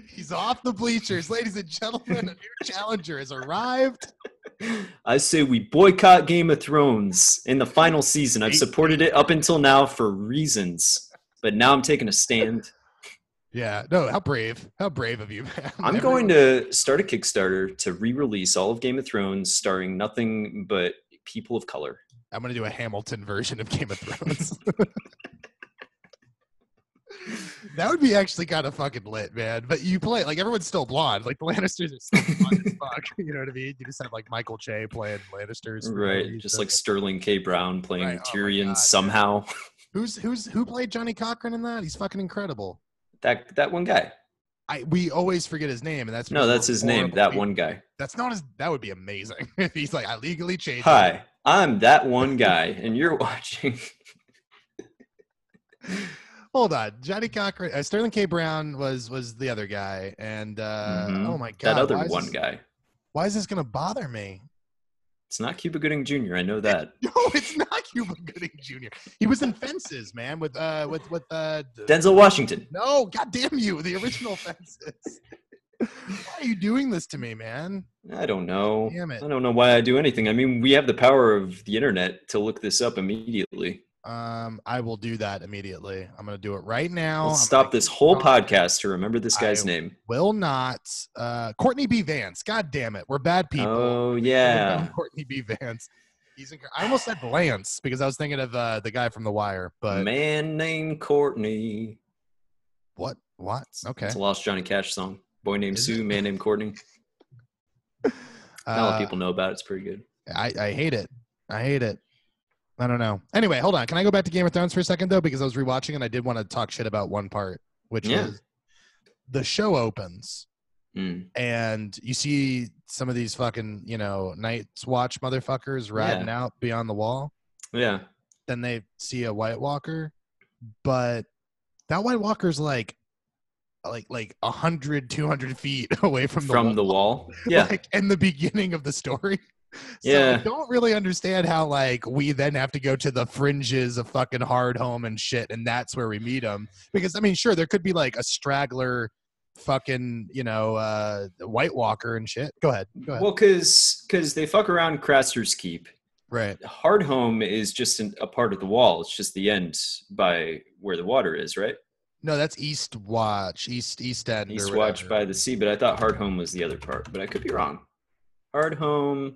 [SPEAKER 2] He's off the bleachers, ladies and gentlemen. A new challenger has arrived.
[SPEAKER 3] I say we boycott Game of Thrones in the final season. I've supported it up until now for reasons, but now I'm taking a stand.
[SPEAKER 2] Yeah, no, how brave. How brave of you, man.
[SPEAKER 3] I'm going to start a Kickstarter to re-release all of Game of Thrones, starring nothing but people of color.
[SPEAKER 2] I'm going to do a Hamilton version of Game of Thrones. that would be actually kind of fucking lit, man. But you play like everyone's still blonde. Like the Lannisters are still blonde as fuck. You know what I mean? You just have like Michael Che playing Lannisters.
[SPEAKER 3] Right, just like Sterling K. Brown playing
[SPEAKER 2] Right, oh
[SPEAKER 3] Tyrion
[SPEAKER 2] God,
[SPEAKER 3] somehow.
[SPEAKER 2] who's who's who played Johnnie Cochran in that? He's fucking incredible.
[SPEAKER 3] That that one guy.
[SPEAKER 2] I we always forget his name, and that's
[SPEAKER 3] No, that's his name. That
[SPEAKER 2] people.
[SPEAKER 3] one guy.
[SPEAKER 2] That's not his. That would be amazing if he's like I legally changed. it.
[SPEAKER 3] Hi, I'm that one guy, and you're watching.
[SPEAKER 2] Hold on, Johnnie Cochran, uh, Sterling K. Brown was was the other guy, and uh,
[SPEAKER 3] Mhm.
[SPEAKER 2] oh my god,
[SPEAKER 3] that other one
[SPEAKER 2] this-
[SPEAKER 3] guy.
[SPEAKER 2] Why is this gonna bother me?
[SPEAKER 3] It's not Cuba Gooding Jr. I know that.
[SPEAKER 2] No, it's not Cuba Gooding Jr. He was in Fences, man, with uh with with uh
[SPEAKER 3] Denzel Washington.
[SPEAKER 2] No, god damn you, the original Fences. Why are you doing this to me, man?
[SPEAKER 3] I don't know.
[SPEAKER 2] Damn it.
[SPEAKER 3] I don't know why I do anything. I mean, we have the power of the internet to look this up immediately.
[SPEAKER 2] Um, I will do that immediately. I'm gonna do it right now.
[SPEAKER 3] Stop this whole podcast to remember this guy's
[SPEAKER 2] I-
[SPEAKER 3] name.
[SPEAKER 2] Will not. Uh, Courtney B. Vance. God damn it, we're bad people.
[SPEAKER 3] Oh yeah.
[SPEAKER 2] Courtney B. Vance. He's. I almost said Lance because I was thinking of uh, the guy from The Wire, but
[SPEAKER 3] man named Courtney.
[SPEAKER 2] what? What? Okay.
[SPEAKER 3] It's a lost Johnny Cash song. Boy named
[SPEAKER 2] Is
[SPEAKER 3] Sue, man named Courtney. Not a lot
[SPEAKER 2] Uh,
[SPEAKER 3] of people know about it. It's pretty good.
[SPEAKER 2] I, I hate it. I hate it. I don't know. Anyway, hold on. Can I go back to Game of Thrones for a second though? Because I was rewatching and I did want to talk shit about one part, which
[SPEAKER 3] Yeah.
[SPEAKER 2] was the show opens
[SPEAKER 3] Mm.
[SPEAKER 2] and you see some of these fucking, you know, Night's Watch motherfuckers riding out beyond the wall.
[SPEAKER 3] Yeah.
[SPEAKER 2] Then they see a White Walker, but that White Walker's like, like, like a hundred, two hundred feet away from the
[SPEAKER 3] From
[SPEAKER 2] wall.
[SPEAKER 3] the wall. Yeah.
[SPEAKER 2] like in the beginning of the story. So
[SPEAKER 3] Yeah.
[SPEAKER 2] I don't really understand how like we then have to go to the fringes of fucking hard home and shit, and that's where we meet them. Because I mean, sure, there could be like a straggler, fucking you know, uh, White Walker and shit. Go ahead, go ahead.
[SPEAKER 3] Well, because because they fuck around Craster's Keep.
[SPEAKER 2] right,
[SPEAKER 3] Hard Home is just an, a part of the wall. It's just the end by where the water is, right?
[SPEAKER 2] no, that's East Watch, East East End, or
[SPEAKER 3] East Watch by the sea, but I thought Hard Home was the other part, but I could be wrong. Hard Home,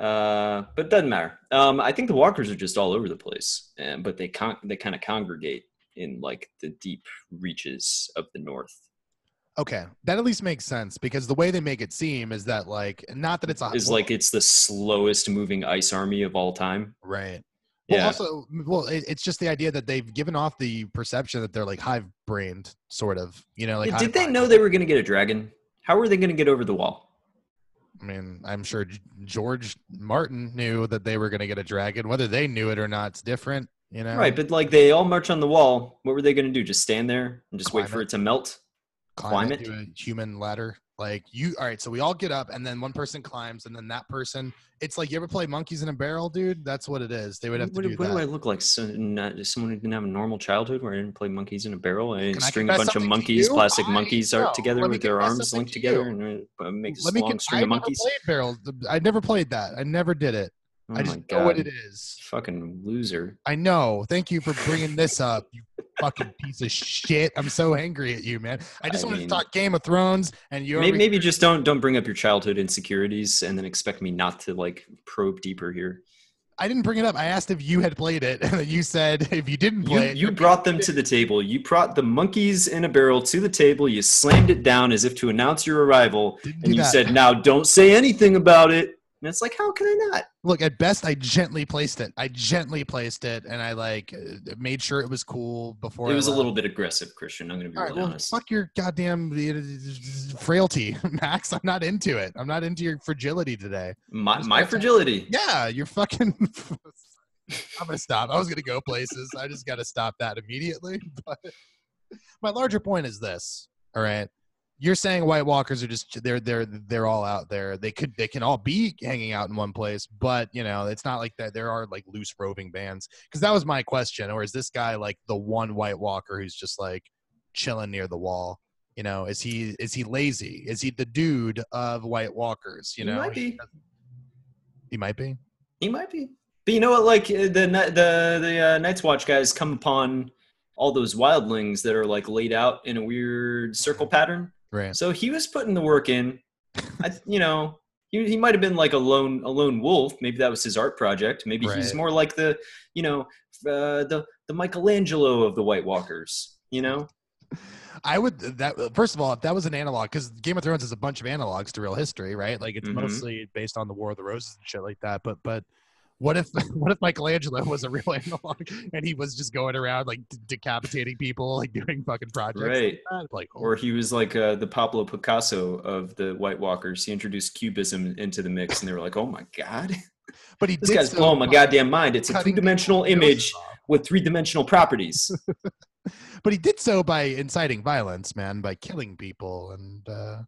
[SPEAKER 3] uh, but it doesn't matter. Um, I think the walkers are just all over the place, and but they con- they kind of congregate in like the deep reaches of the north.
[SPEAKER 2] Okay, that at least makes sense because the way they make it seem is that like not that it's a
[SPEAKER 3] Is like it's the slowest moving ice army of all time.
[SPEAKER 2] right. Well,
[SPEAKER 3] Yeah,
[SPEAKER 2] also, well, it, it's just the idea that they've given off the perception that they're like hive-brained, sort of. You know, like
[SPEAKER 3] Yeah, Did they know they were going to get a dragon? How were they going to get over the wall?
[SPEAKER 2] I mean, I'm sure George Martin knew that they were going to get a dragon. Whether they knew it or not, it's different. You know,
[SPEAKER 3] Right, but like they all march on the wall. What were they going to do? Just stand there and just wait
[SPEAKER 2] Climb
[SPEAKER 3] for
[SPEAKER 2] it.
[SPEAKER 3] it to melt?
[SPEAKER 2] climb,
[SPEAKER 3] climb
[SPEAKER 2] it
[SPEAKER 3] it?
[SPEAKER 2] human ladder. Like you, all right. So we all get up, and then one person climbs, and then that person. It's like you ever play monkeys in a barrel, dude. That's what it is. They would have to
[SPEAKER 3] what,
[SPEAKER 2] do
[SPEAKER 3] what
[SPEAKER 2] that.
[SPEAKER 3] do I look like? So, not, someone who didn't have a normal childhood where I didn't play monkeys in a barrel? I didn't
[SPEAKER 2] Can
[SPEAKER 3] string a bunch of monkeys, plastic
[SPEAKER 2] I-
[SPEAKER 3] monkeys
[SPEAKER 2] no,
[SPEAKER 3] art together with their arms linked
[SPEAKER 2] to
[SPEAKER 3] together and uh, make a
[SPEAKER 2] Let me.
[SPEAKER 3] long
[SPEAKER 2] con-
[SPEAKER 3] string
[SPEAKER 2] I
[SPEAKER 3] of
[SPEAKER 2] never
[SPEAKER 3] monkeys.
[SPEAKER 2] played barrels. I never played that. I never did it.
[SPEAKER 3] Oh
[SPEAKER 2] I
[SPEAKER 3] my
[SPEAKER 2] just know
[SPEAKER 3] god!
[SPEAKER 2] what it is.
[SPEAKER 3] Fucking loser.
[SPEAKER 2] I know. Thank you for bringing this up, you fucking piece of shit. I'm so angry at you, man. I just
[SPEAKER 3] I
[SPEAKER 2] wanted
[SPEAKER 3] mean-
[SPEAKER 2] to talk Game of Thrones, and you.
[SPEAKER 3] Maybe, maybe just don't don't bring up your childhood insecurities and then expect me not to like probe deeper here.
[SPEAKER 2] I didn't bring it up. I asked if you had played it, and you said if you didn't
[SPEAKER 3] You,
[SPEAKER 2] play it,
[SPEAKER 3] you brought them to the table. You brought the monkeys in a barrel to the table. You slammed it down as if to announce your arrival,
[SPEAKER 2] Didn't
[SPEAKER 3] and you
[SPEAKER 2] that.
[SPEAKER 3] said, "Now don't say anything about it." And it's like, how can I not?
[SPEAKER 2] Look, at best, I gently placed it. I gently placed it, and I like uh, made sure it was cool before.
[SPEAKER 3] It was a little bit aggressive, Christian. I'm going to be
[SPEAKER 2] All right,
[SPEAKER 3] really
[SPEAKER 2] well,
[SPEAKER 3] honest.
[SPEAKER 2] fuck your goddamn uh, frailty, Max. I'm not into it. I'm not into your fragility today.
[SPEAKER 3] My, my
[SPEAKER 2] gotta-
[SPEAKER 3] fragility.
[SPEAKER 2] Yeah, you're fucking. I'm gonna stop. I was gonna go places. I just gotta stop that immediately. But my larger point is this. All right. You're saying White Walkers are just they're they're they're all out there. They could they can all be hanging out in one place, but you know it's not like that. There are like loose roving bands. Because that was my question. Or is this guy like the one White Walker who's just like chilling near the wall? You know, is he is he lazy? Is he the dude of White Walkers? You
[SPEAKER 3] He
[SPEAKER 2] know,
[SPEAKER 3] might be.
[SPEAKER 2] He might be.
[SPEAKER 3] He might be. But you know what? Like uh, the the the uh, Night's Watch guys come upon all those wildlings that are like laid out in a weird circle pattern.
[SPEAKER 2] Right.
[SPEAKER 3] So he was putting the work in. I, you know, he, he might have been like a lone a lone wolf. Maybe that was his art project. Maybe he's more like the you know uh, the the Michelangelo of the White Walkers. You know,
[SPEAKER 2] I would that first of all, if that was an analog, because Game of Thrones is a bunch of analogs to real history, right? Like it's
[SPEAKER 3] Mhm.
[SPEAKER 2] mostly based on the War of the Roses and shit like that. But but what if what if Michelangelo was a real analog and he was just going around like de- decapitating people, like doing fucking projects
[SPEAKER 3] right?
[SPEAKER 2] like? Like
[SPEAKER 3] Or he was like uh, the Pablo Picasso of the White Walkers. He introduced Cubism into the mix, and they were like, "Oh my god,
[SPEAKER 2] but he
[SPEAKER 3] this
[SPEAKER 2] did
[SPEAKER 3] guy's
[SPEAKER 2] so
[SPEAKER 3] blowing my goddamn mind! It's a
[SPEAKER 2] cutting
[SPEAKER 3] two-dimensional image with three-dimensional properties."
[SPEAKER 2] But he did so by inciting violence, man, by killing people and uh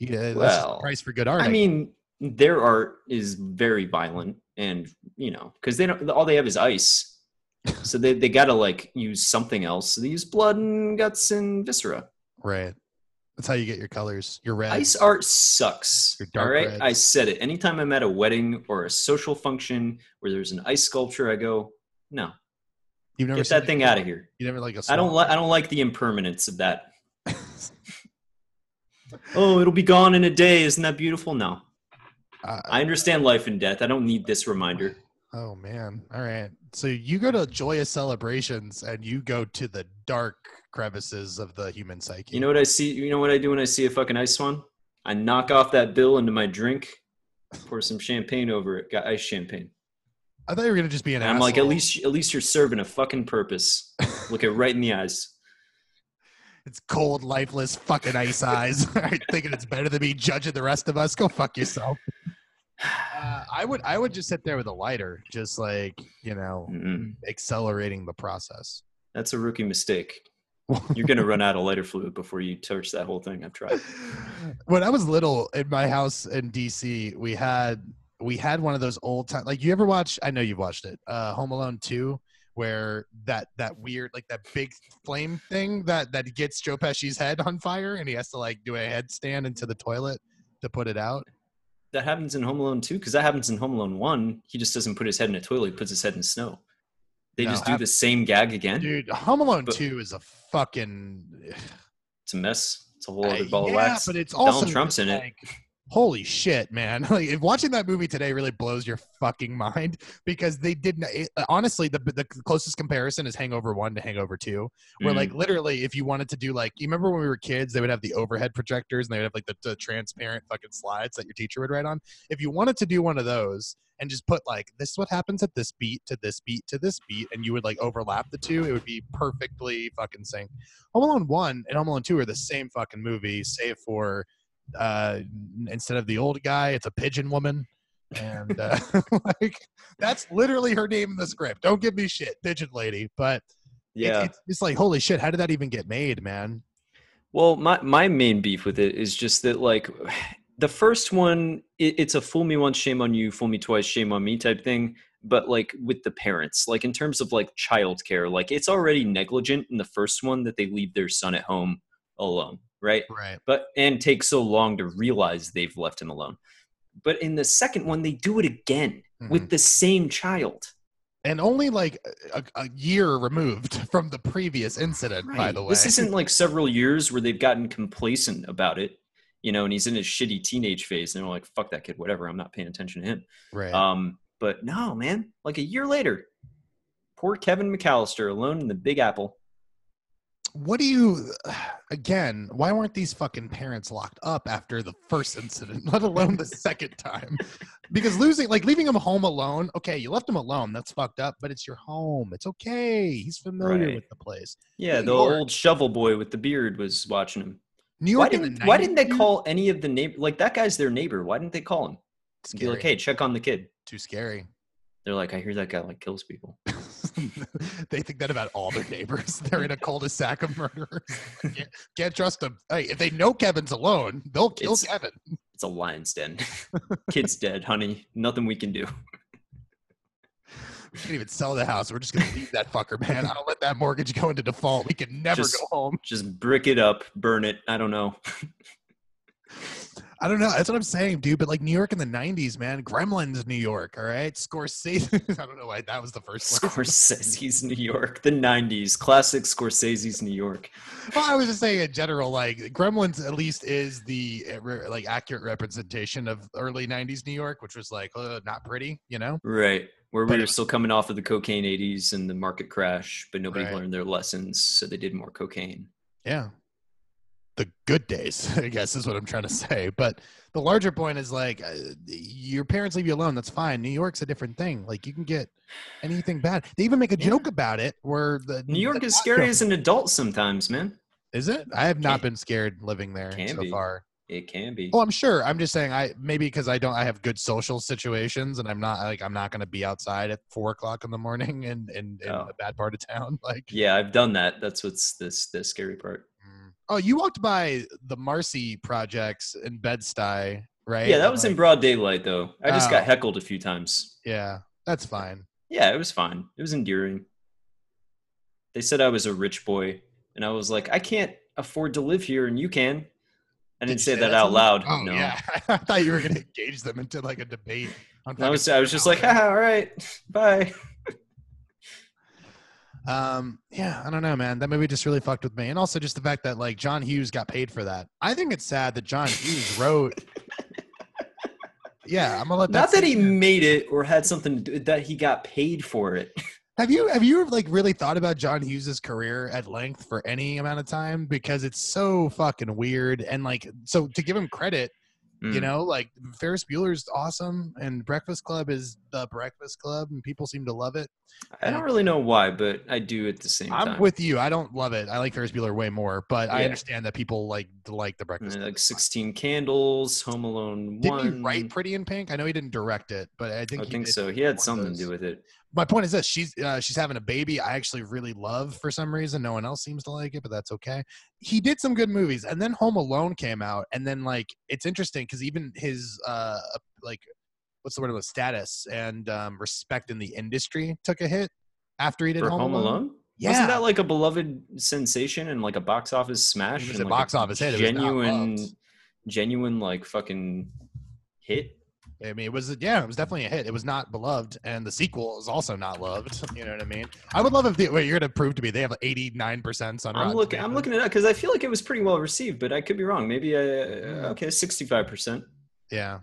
[SPEAKER 2] yeah, that's the price for good art.
[SPEAKER 3] I mean, their art is very violent and you know because they don't all they have is ice. So they, they gotta like use something else. So they use blood and guts and viscera.
[SPEAKER 2] Right. That's how you get your colors. Your red.
[SPEAKER 3] ice art sucks
[SPEAKER 2] dark
[SPEAKER 3] right
[SPEAKER 2] reds.
[SPEAKER 3] i said it. Anytime i'm at a wedding or a social function where there's an ice sculpture i go no.
[SPEAKER 2] You've never
[SPEAKER 3] get that thing out of here.
[SPEAKER 2] You never like a.
[SPEAKER 3] i don't like i don't like the impermanence of that. Oh it'll be gone in a day. Isn't that beautiful? No
[SPEAKER 2] Uh,
[SPEAKER 3] i understand life and death i don't need this reminder
[SPEAKER 2] oh man. All right. So you go to joyous celebrations and you go to the dark crevices of the human psyche.
[SPEAKER 3] You know what I see? You know what I do when I see a fucking ice swan? I knock off that bill into my drink, pour some champagne over it. Got ice champagne.
[SPEAKER 2] I thought you were gonna just be an
[SPEAKER 3] And I'm like, at least, at least you're serving a fucking purpose. Look it right in the eyes.
[SPEAKER 2] it's cold, lifeless, fucking ice eyes. Thinking it's better than me judging the rest of us. Go fuck yourself. Uh, I would, I would just sit there with a lighter, just like you know,
[SPEAKER 3] Mm-mm.
[SPEAKER 2] accelerating the process.
[SPEAKER 3] That's a rookie mistake. You're gonna run out of lighter fluid before you touch that whole thing. I've tried.
[SPEAKER 2] when I was little in my house in DC, we had we had one of those old time like you ever watch I know you've watched it. Uh Home Alone 2 where that that weird like that big flame thing that that gets Joe Pesci's head on fire and he has to like do a headstand into the toilet to put it out.
[SPEAKER 3] That happens in Home Alone too, because that happens in Home Alone One. He just doesn't put his head in a toilet; he puts his head in snow. They
[SPEAKER 2] No,
[SPEAKER 3] just do
[SPEAKER 2] hap-
[SPEAKER 3] the same gag again.
[SPEAKER 2] Dude, Home Alone
[SPEAKER 3] But-
[SPEAKER 2] 2 is a fucking
[SPEAKER 3] It's a mess. It's a whole other
[SPEAKER 2] Uh,
[SPEAKER 3] ball of wax.
[SPEAKER 2] but it's
[SPEAKER 3] Donald
[SPEAKER 2] also
[SPEAKER 3] Trump's in it.
[SPEAKER 2] Holy shit, man! Like if watching that movie today really blows your fucking mind because they didn't. It, honestly, the the closest comparison is Hangover One to Hangover Two, where
[SPEAKER 3] Mm.
[SPEAKER 2] like literally, if you wanted to do like, you remember when we were kids, they would have the overhead projectors and they would have like the, the transparent fucking slides that your teacher would write on. If you wanted to do one of those and just put like, this is what happens at this beat to this beat to this beat, and you would like overlap the two, it would be perfectly fucking sync. Home Alone One and Home Alone Two are the same fucking movie, save for uh instead of the old guy, it's a pigeon woman. And uh, like that's literally her name in the script. Don't give me shit, pigeon lady. But it-
[SPEAKER 3] yeah.
[SPEAKER 2] it's, it's like holy shit, how did that even get made, man?
[SPEAKER 3] Well, my my main beef with it is just that like the first one, it, it's a fool me once, shame on you, fool me twice, shame on me type thing. But like with the parents, like in terms of like childcare, like it's already negligent in the first one that they leave their son at home alone, right?
[SPEAKER 2] Right.
[SPEAKER 3] But and take so long to realize they've left him alone. But in the second one, they do it again
[SPEAKER 2] Mhm.
[SPEAKER 3] with the same child.
[SPEAKER 2] and only like a, a year removed from the previous incident, by the way.
[SPEAKER 3] This isn't like several years where they've gotten complacent about it, you know, and he's in his shitty teenage phase, and they're like, "Fuck that kid, whatever. I'm not paying attention to him."
[SPEAKER 2] right.
[SPEAKER 3] Um, but no, man. Like a year later, poor Kevin McAllister alone in the Big Apple.
[SPEAKER 2] What do you again why weren't these fucking parents locked up after the first incident let alone the second time because losing like leaving him home alone okay you left him alone that's fucked up but it's your home it's okay he's familiar
[SPEAKER 3] Right.
[SPEAKER 2] with the place
[SPEAKER 3] Yeah,
[SPEAKER 2] New
[SPEAKER 3] the
[SPEAKER 2] York.
[SPEAKER 3] old shovel boy with the beard was watching him.
[SPEAKER 2] new
[SPEAKER 3] Why
[SPEAKER 2] york in
[SPEAKER 3] didn't
[SPEAKER 2] the
[SPEAKER 3] Why didn't they call any of the neighbor? Like that guy's their neighbor. Why didn't they call him? Be like, "Hey, check on the kid."
[SPEAKER 2] too scary
[SPEAKER 3] They're like, "I hear that guy like kills people."
[SPEAKER 2] they think that about all their neighbors they're in a cul-de-sac of murderers can't, can't trust them hey if they know kevin's alone they'll kill
[SPEAKER 3] It's-
[SPEAKER 2] kevin
[SPEAKER 3] It's a lion's den. Kid's dead, honey. Nothing we can do.
[SPEAKER 2] we can't even sell the house we're just gonna leave that fucker man i don't let that mortgage go into default we can never
[SPEAKER 3] Just-
[SPEAKER 2] go home
[SPEAKER 3] Just brick it up, burn it. I don't know.
[SPEAKER 2] I don't know. That's what I'm saying, dude. But like New York in the '90s, man. Gremlins, New York. All right, Scorsese. I don't know why that was the first one.
[SPEAKER 3] Scorsese's New York, the '90s, classic Scorsese's New York.
[SPEAKER 2] Well, I was just saying in general, like Gremlins at least is the uh, like accurate representation of early '90s New York, which was like uh, not pretty, you know.
[SPEAKER 3] Right. Where we were still coming off of the cocaine 80s and the market crash, but nobody
[SPEAKER 2] Right.
[SPEAKER 3] learned their lessons, so they did more cocaine.
[SPEAKER 2] Yeah. The good days, I guess, is what I'm trying to say. But the larger point is like, uh, your parents leave you alone. That's fine. New York's a different thing. Like, you can get anything bad. They even make a
[SPEAKER 3] Yeah.
[SPEAKER 2] joke about it where the
[SPEAKER 3] New York
[SPEAKER 2] the
[SPEAKER 3] is scary as an adult sometimes, man.
[SPEAKER 2] Is it? I have not
[SPEAKER 3] Can-
[SPEAKER 2] been scared living there so
[SPEAKER 3] be.
[SPEAKER 2] far.
[SPEAKER 3] It can be.
[SPEAKER 2] Oh, I'm sure. I'm just saying. I maybe because I don't. I have good social situations, and I'm not like I'm not going to be outside at four o'clock in the morning in in, in
[SPEAKER 3] Oh.
[SPEAKER 2] a bad part of town. Like,
[SPEAKER 3] Yeah, I've done that. That's what's this the scary part.
[SPEAKER 2] Oh, you walked by the Marcy projects in Bed Stuy right?
[SPEAKER 3] Yeah, that was in broad daylight though. I just
[SPEAKER 2] Oh.
[SPEAKER 3] got heckled a few times.
[SPEAKER 2] Yeah, that's fine.
[SPEAKER 3] Yeah, it was fine. It was endearing. They said I was a rich boy, and I was like, I can't afford to live here, and you can. I didn't
[SPEAKER 2] Did
[SPEAKER 3] say that,
[SPEAKER 2] to
[SPEAKER 3] out loud.
[SPEAKER 2] Oh
[SPEAKER 3] no,
[SPEAKER 2] yeah, I thought you were gonna engage them into like a debate.
[SPEAKER 3] I was, I was just like. Haha, all right, bye.
[SPEAKER 2] Um, yeah, I don't know, man. That movie just really fucked with me, and also just the fact that like John Hughes got paid for that. I think it's sad that John Hughes wrote. Yeah, I'm gonna let that.
[SPEAKER 3] Not that he
[SPEAKER 2] in.
[SPEAKER 3] made it or had something to do, that he got paid for it.
[SPEAKER 2] Have you have you like really thought about John Hughes's career at length for any amount of time because it's so fucking weird and like so to give him credit, you
[SPEAKER 3] Mm.
[SPEAKER 2] know, like Ferris Bueller's awesome and Breakfast Club is the Breakfast Club and people seem to love it.
[SPEAKER 3] I don't really know why, but I do at the same time.
[SPEAKER 2] I'm with you. I don't love it. I like Ferris Bueller way more, but I understand that people like like the Breakfast Club.
[SPEAKER 3] like 16 Candles, Home Alone
[SPEAKER 2] Didn't
[SPEAKER 3] 1.
[SPEAKER 2] he write Pretty in Pink? I know he didn't direct it, but I think
[SPEAKER 3] I think
[SPEAKER 2] did
[SPEAKER 3] so. He had something to do with it.
[SPEAKER 2] My point is this she's uh, she's having a baby i actually really love for some reason no one else seems to like it but that's okay he did some good movies and then home alone came out and then like it's interesting because even his uh like what's the word of status and um respect in the industry took a hit after he did
[SPEAKER 3] For
[SPEAKER 2] home,
[SPEAKER 3] Home
[SPEAKER 2] alone,
[SPEAKER 3] Alone?
[SPEAKER 2] yeah
[SPEAKER 3] Wasn't that like a beloved sensation and like a box office smash?
[SPEAKER 2] It was a
[SPEAKER 3] like
[SPEAKER 2] box office hit. It was not
[SPEAKER 3] Genuine, genuine like fucking hit.
[SPEAKER 2] I mean, it was yeah, it was definitely a hit. It was not beloved, and the sequel is also not loved. You know what I mean? I would love if the, wait, you're gonna prove to me they have eighty nine percent on.
[SPEAKER 3] I'm looking. I'm looking at it because I feel like it was pretty well received, but I could be wrong. Maybe uh,
[SPEAKER 2] Yeah.
[SPEAKER 3] okay, 65 percent.
[SPEAKER 2] Yeah.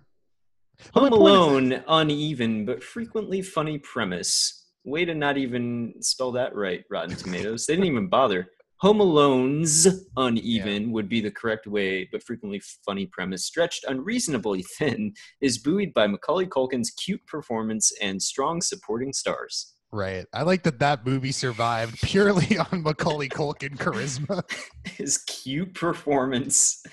[SPEAKER 3] Home Alone, uneven but frequently funny premise. Way to not even spell that right, Rotten Tomatoes. they didn't even bother. Home Alone's uneven would be the correct way, but frequently funny premise, stretched unreasonably thin, is buoyed by Macaulay Culkin's cute performance and strong supporting stars.
[SPEAKER 2] Right. I like that that movie survived purely on Macaulay Culkin charisma.
[SPEAKER 3] His cute performance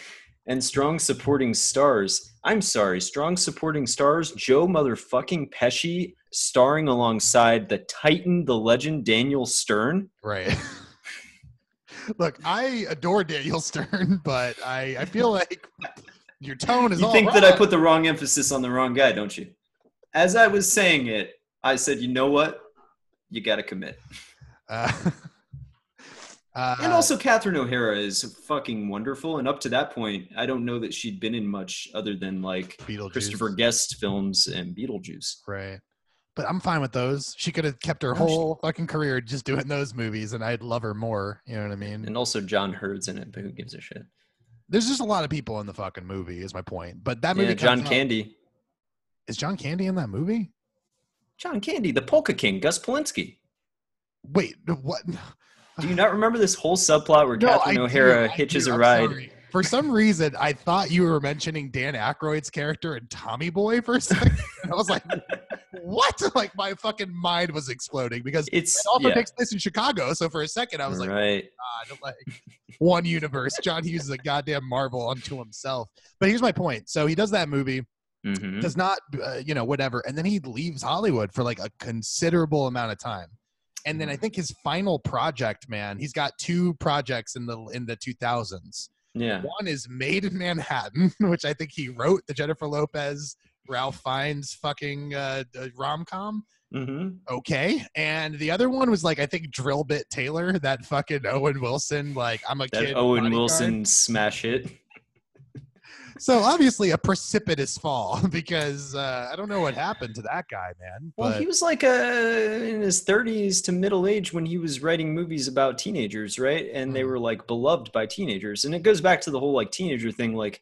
[SPEAKER 3] and strong supporting stars. I'm sorry, strong supporting stars. Joe motherfucking Pesci starring alongside the Titan, the legend Daniel Stern.
[SPEAKER 2] Right. Look, I adore Daniel Stern, but I, I feel like your tone is
[SPEAKER 3] You think that I put the wrong emphasis on the wrong guy, don't you? As I was saying it, I said, you know what? You got to commit.
[SPEAKER 2] Uh, uh,
[SPEAKER 3] And also, Catherine O'Hara is fucking wonderful. And up to that point, I don't know that she'd been in much other than like Christopher Guest films and Beetlejuice.
[SPEAKER 2] Right. But I'm fine with those. She could have kept her
[SPEAKER 3] No, she-
[SPEAKER 2] whole fucking career just doing those movies, and I'd love her more. You know what I mean?
[SPEAKER 3] And also, John Heard's in it, but who gives a shit?
[SPEAKER 2] There's just a lot of people in the fucking movie, is my point. But that movie,
[SPEAKER 3] Yeah, John
[SPEAKER 2] comes out-
[SPEAKER 3] Candy.
[SPEAKER 2] is John Candy in that movie?
[SPEAKER 3] John Candy, the Polka King, Gus Polinski.
[SPEAKER 2] Wait, what?
[SPEAKER 3] Do you not remember this whole subplot where
[SPEAKER 2] No,
[SPEAKER 3] Catherine
[SPEAKER 2] do,
[SPEAKER 3] O'Hara
[SPEAKER 2] I
[SPEAKER 3] hitches
[SPEAKER 2] do.
[SPEAKER 3] a
[SPEAKER 2] I'm
[SPEAKER 3] ride?
[SPEAKER 2] sorry. For some reason, I thought you were mentioning Dan Aykroyd's character in Tommy Boy for a second. And I was like, what? Like my fucking mind was exploding because it
[SPEAKER 3] It's
[SPEAKER 2] also
[SPEAKER 3] yeah,
[SPEAKER 2] takes place in Chicago. So for a second, I was like,
[SPEAKER 3] right.
[SPEAKER 2] God, like one universe. John Hughes is a goddamn marvel unto himself. But here's my point. So he does that movie,
[SPEAKER 3] Mhm.
[SPEAKER 2] does not, uh, you know, whatever, and then he leaves Hollywood for like a considerable amount of time. And then I think his final project, man, he's got two projects in the in the 2000s.
[SPEAKER 3] Yeah.
[SPEAKER 2] One is Maid in Manhattan, which I think he wrote the Jennifer Lopez, Ralph Fiennes fucking uh, rom com.
[SPEAKER 3] hmm
[SPEAKER 2] Okay. And the other one was like, I think Drillbit Taylor, that fucking Owen Wilson, like, I'm a
[SPEAKER 3] That
[SPEAKER 2] kid.
[SPEAKER 3] Owen
[SPEAKER 2] bodyguard.
[SPEAKER 3] Wilson smash hit.
[SPEAKER 2] So obviously a precipitous fall because uh, I don't know what happened to that guy, man.
[SPEAKER 3] Well,
[SPEAKER 2] But
[SPEAKER 3] he was like uh, in his 30s to middle age when he was writing movies about teenagers, right? And they
[SPEAKER 2] Mhm.
[SPEAKER 3] were like beloved by teenagers. And it goes back to the whole like teenager thing. Like,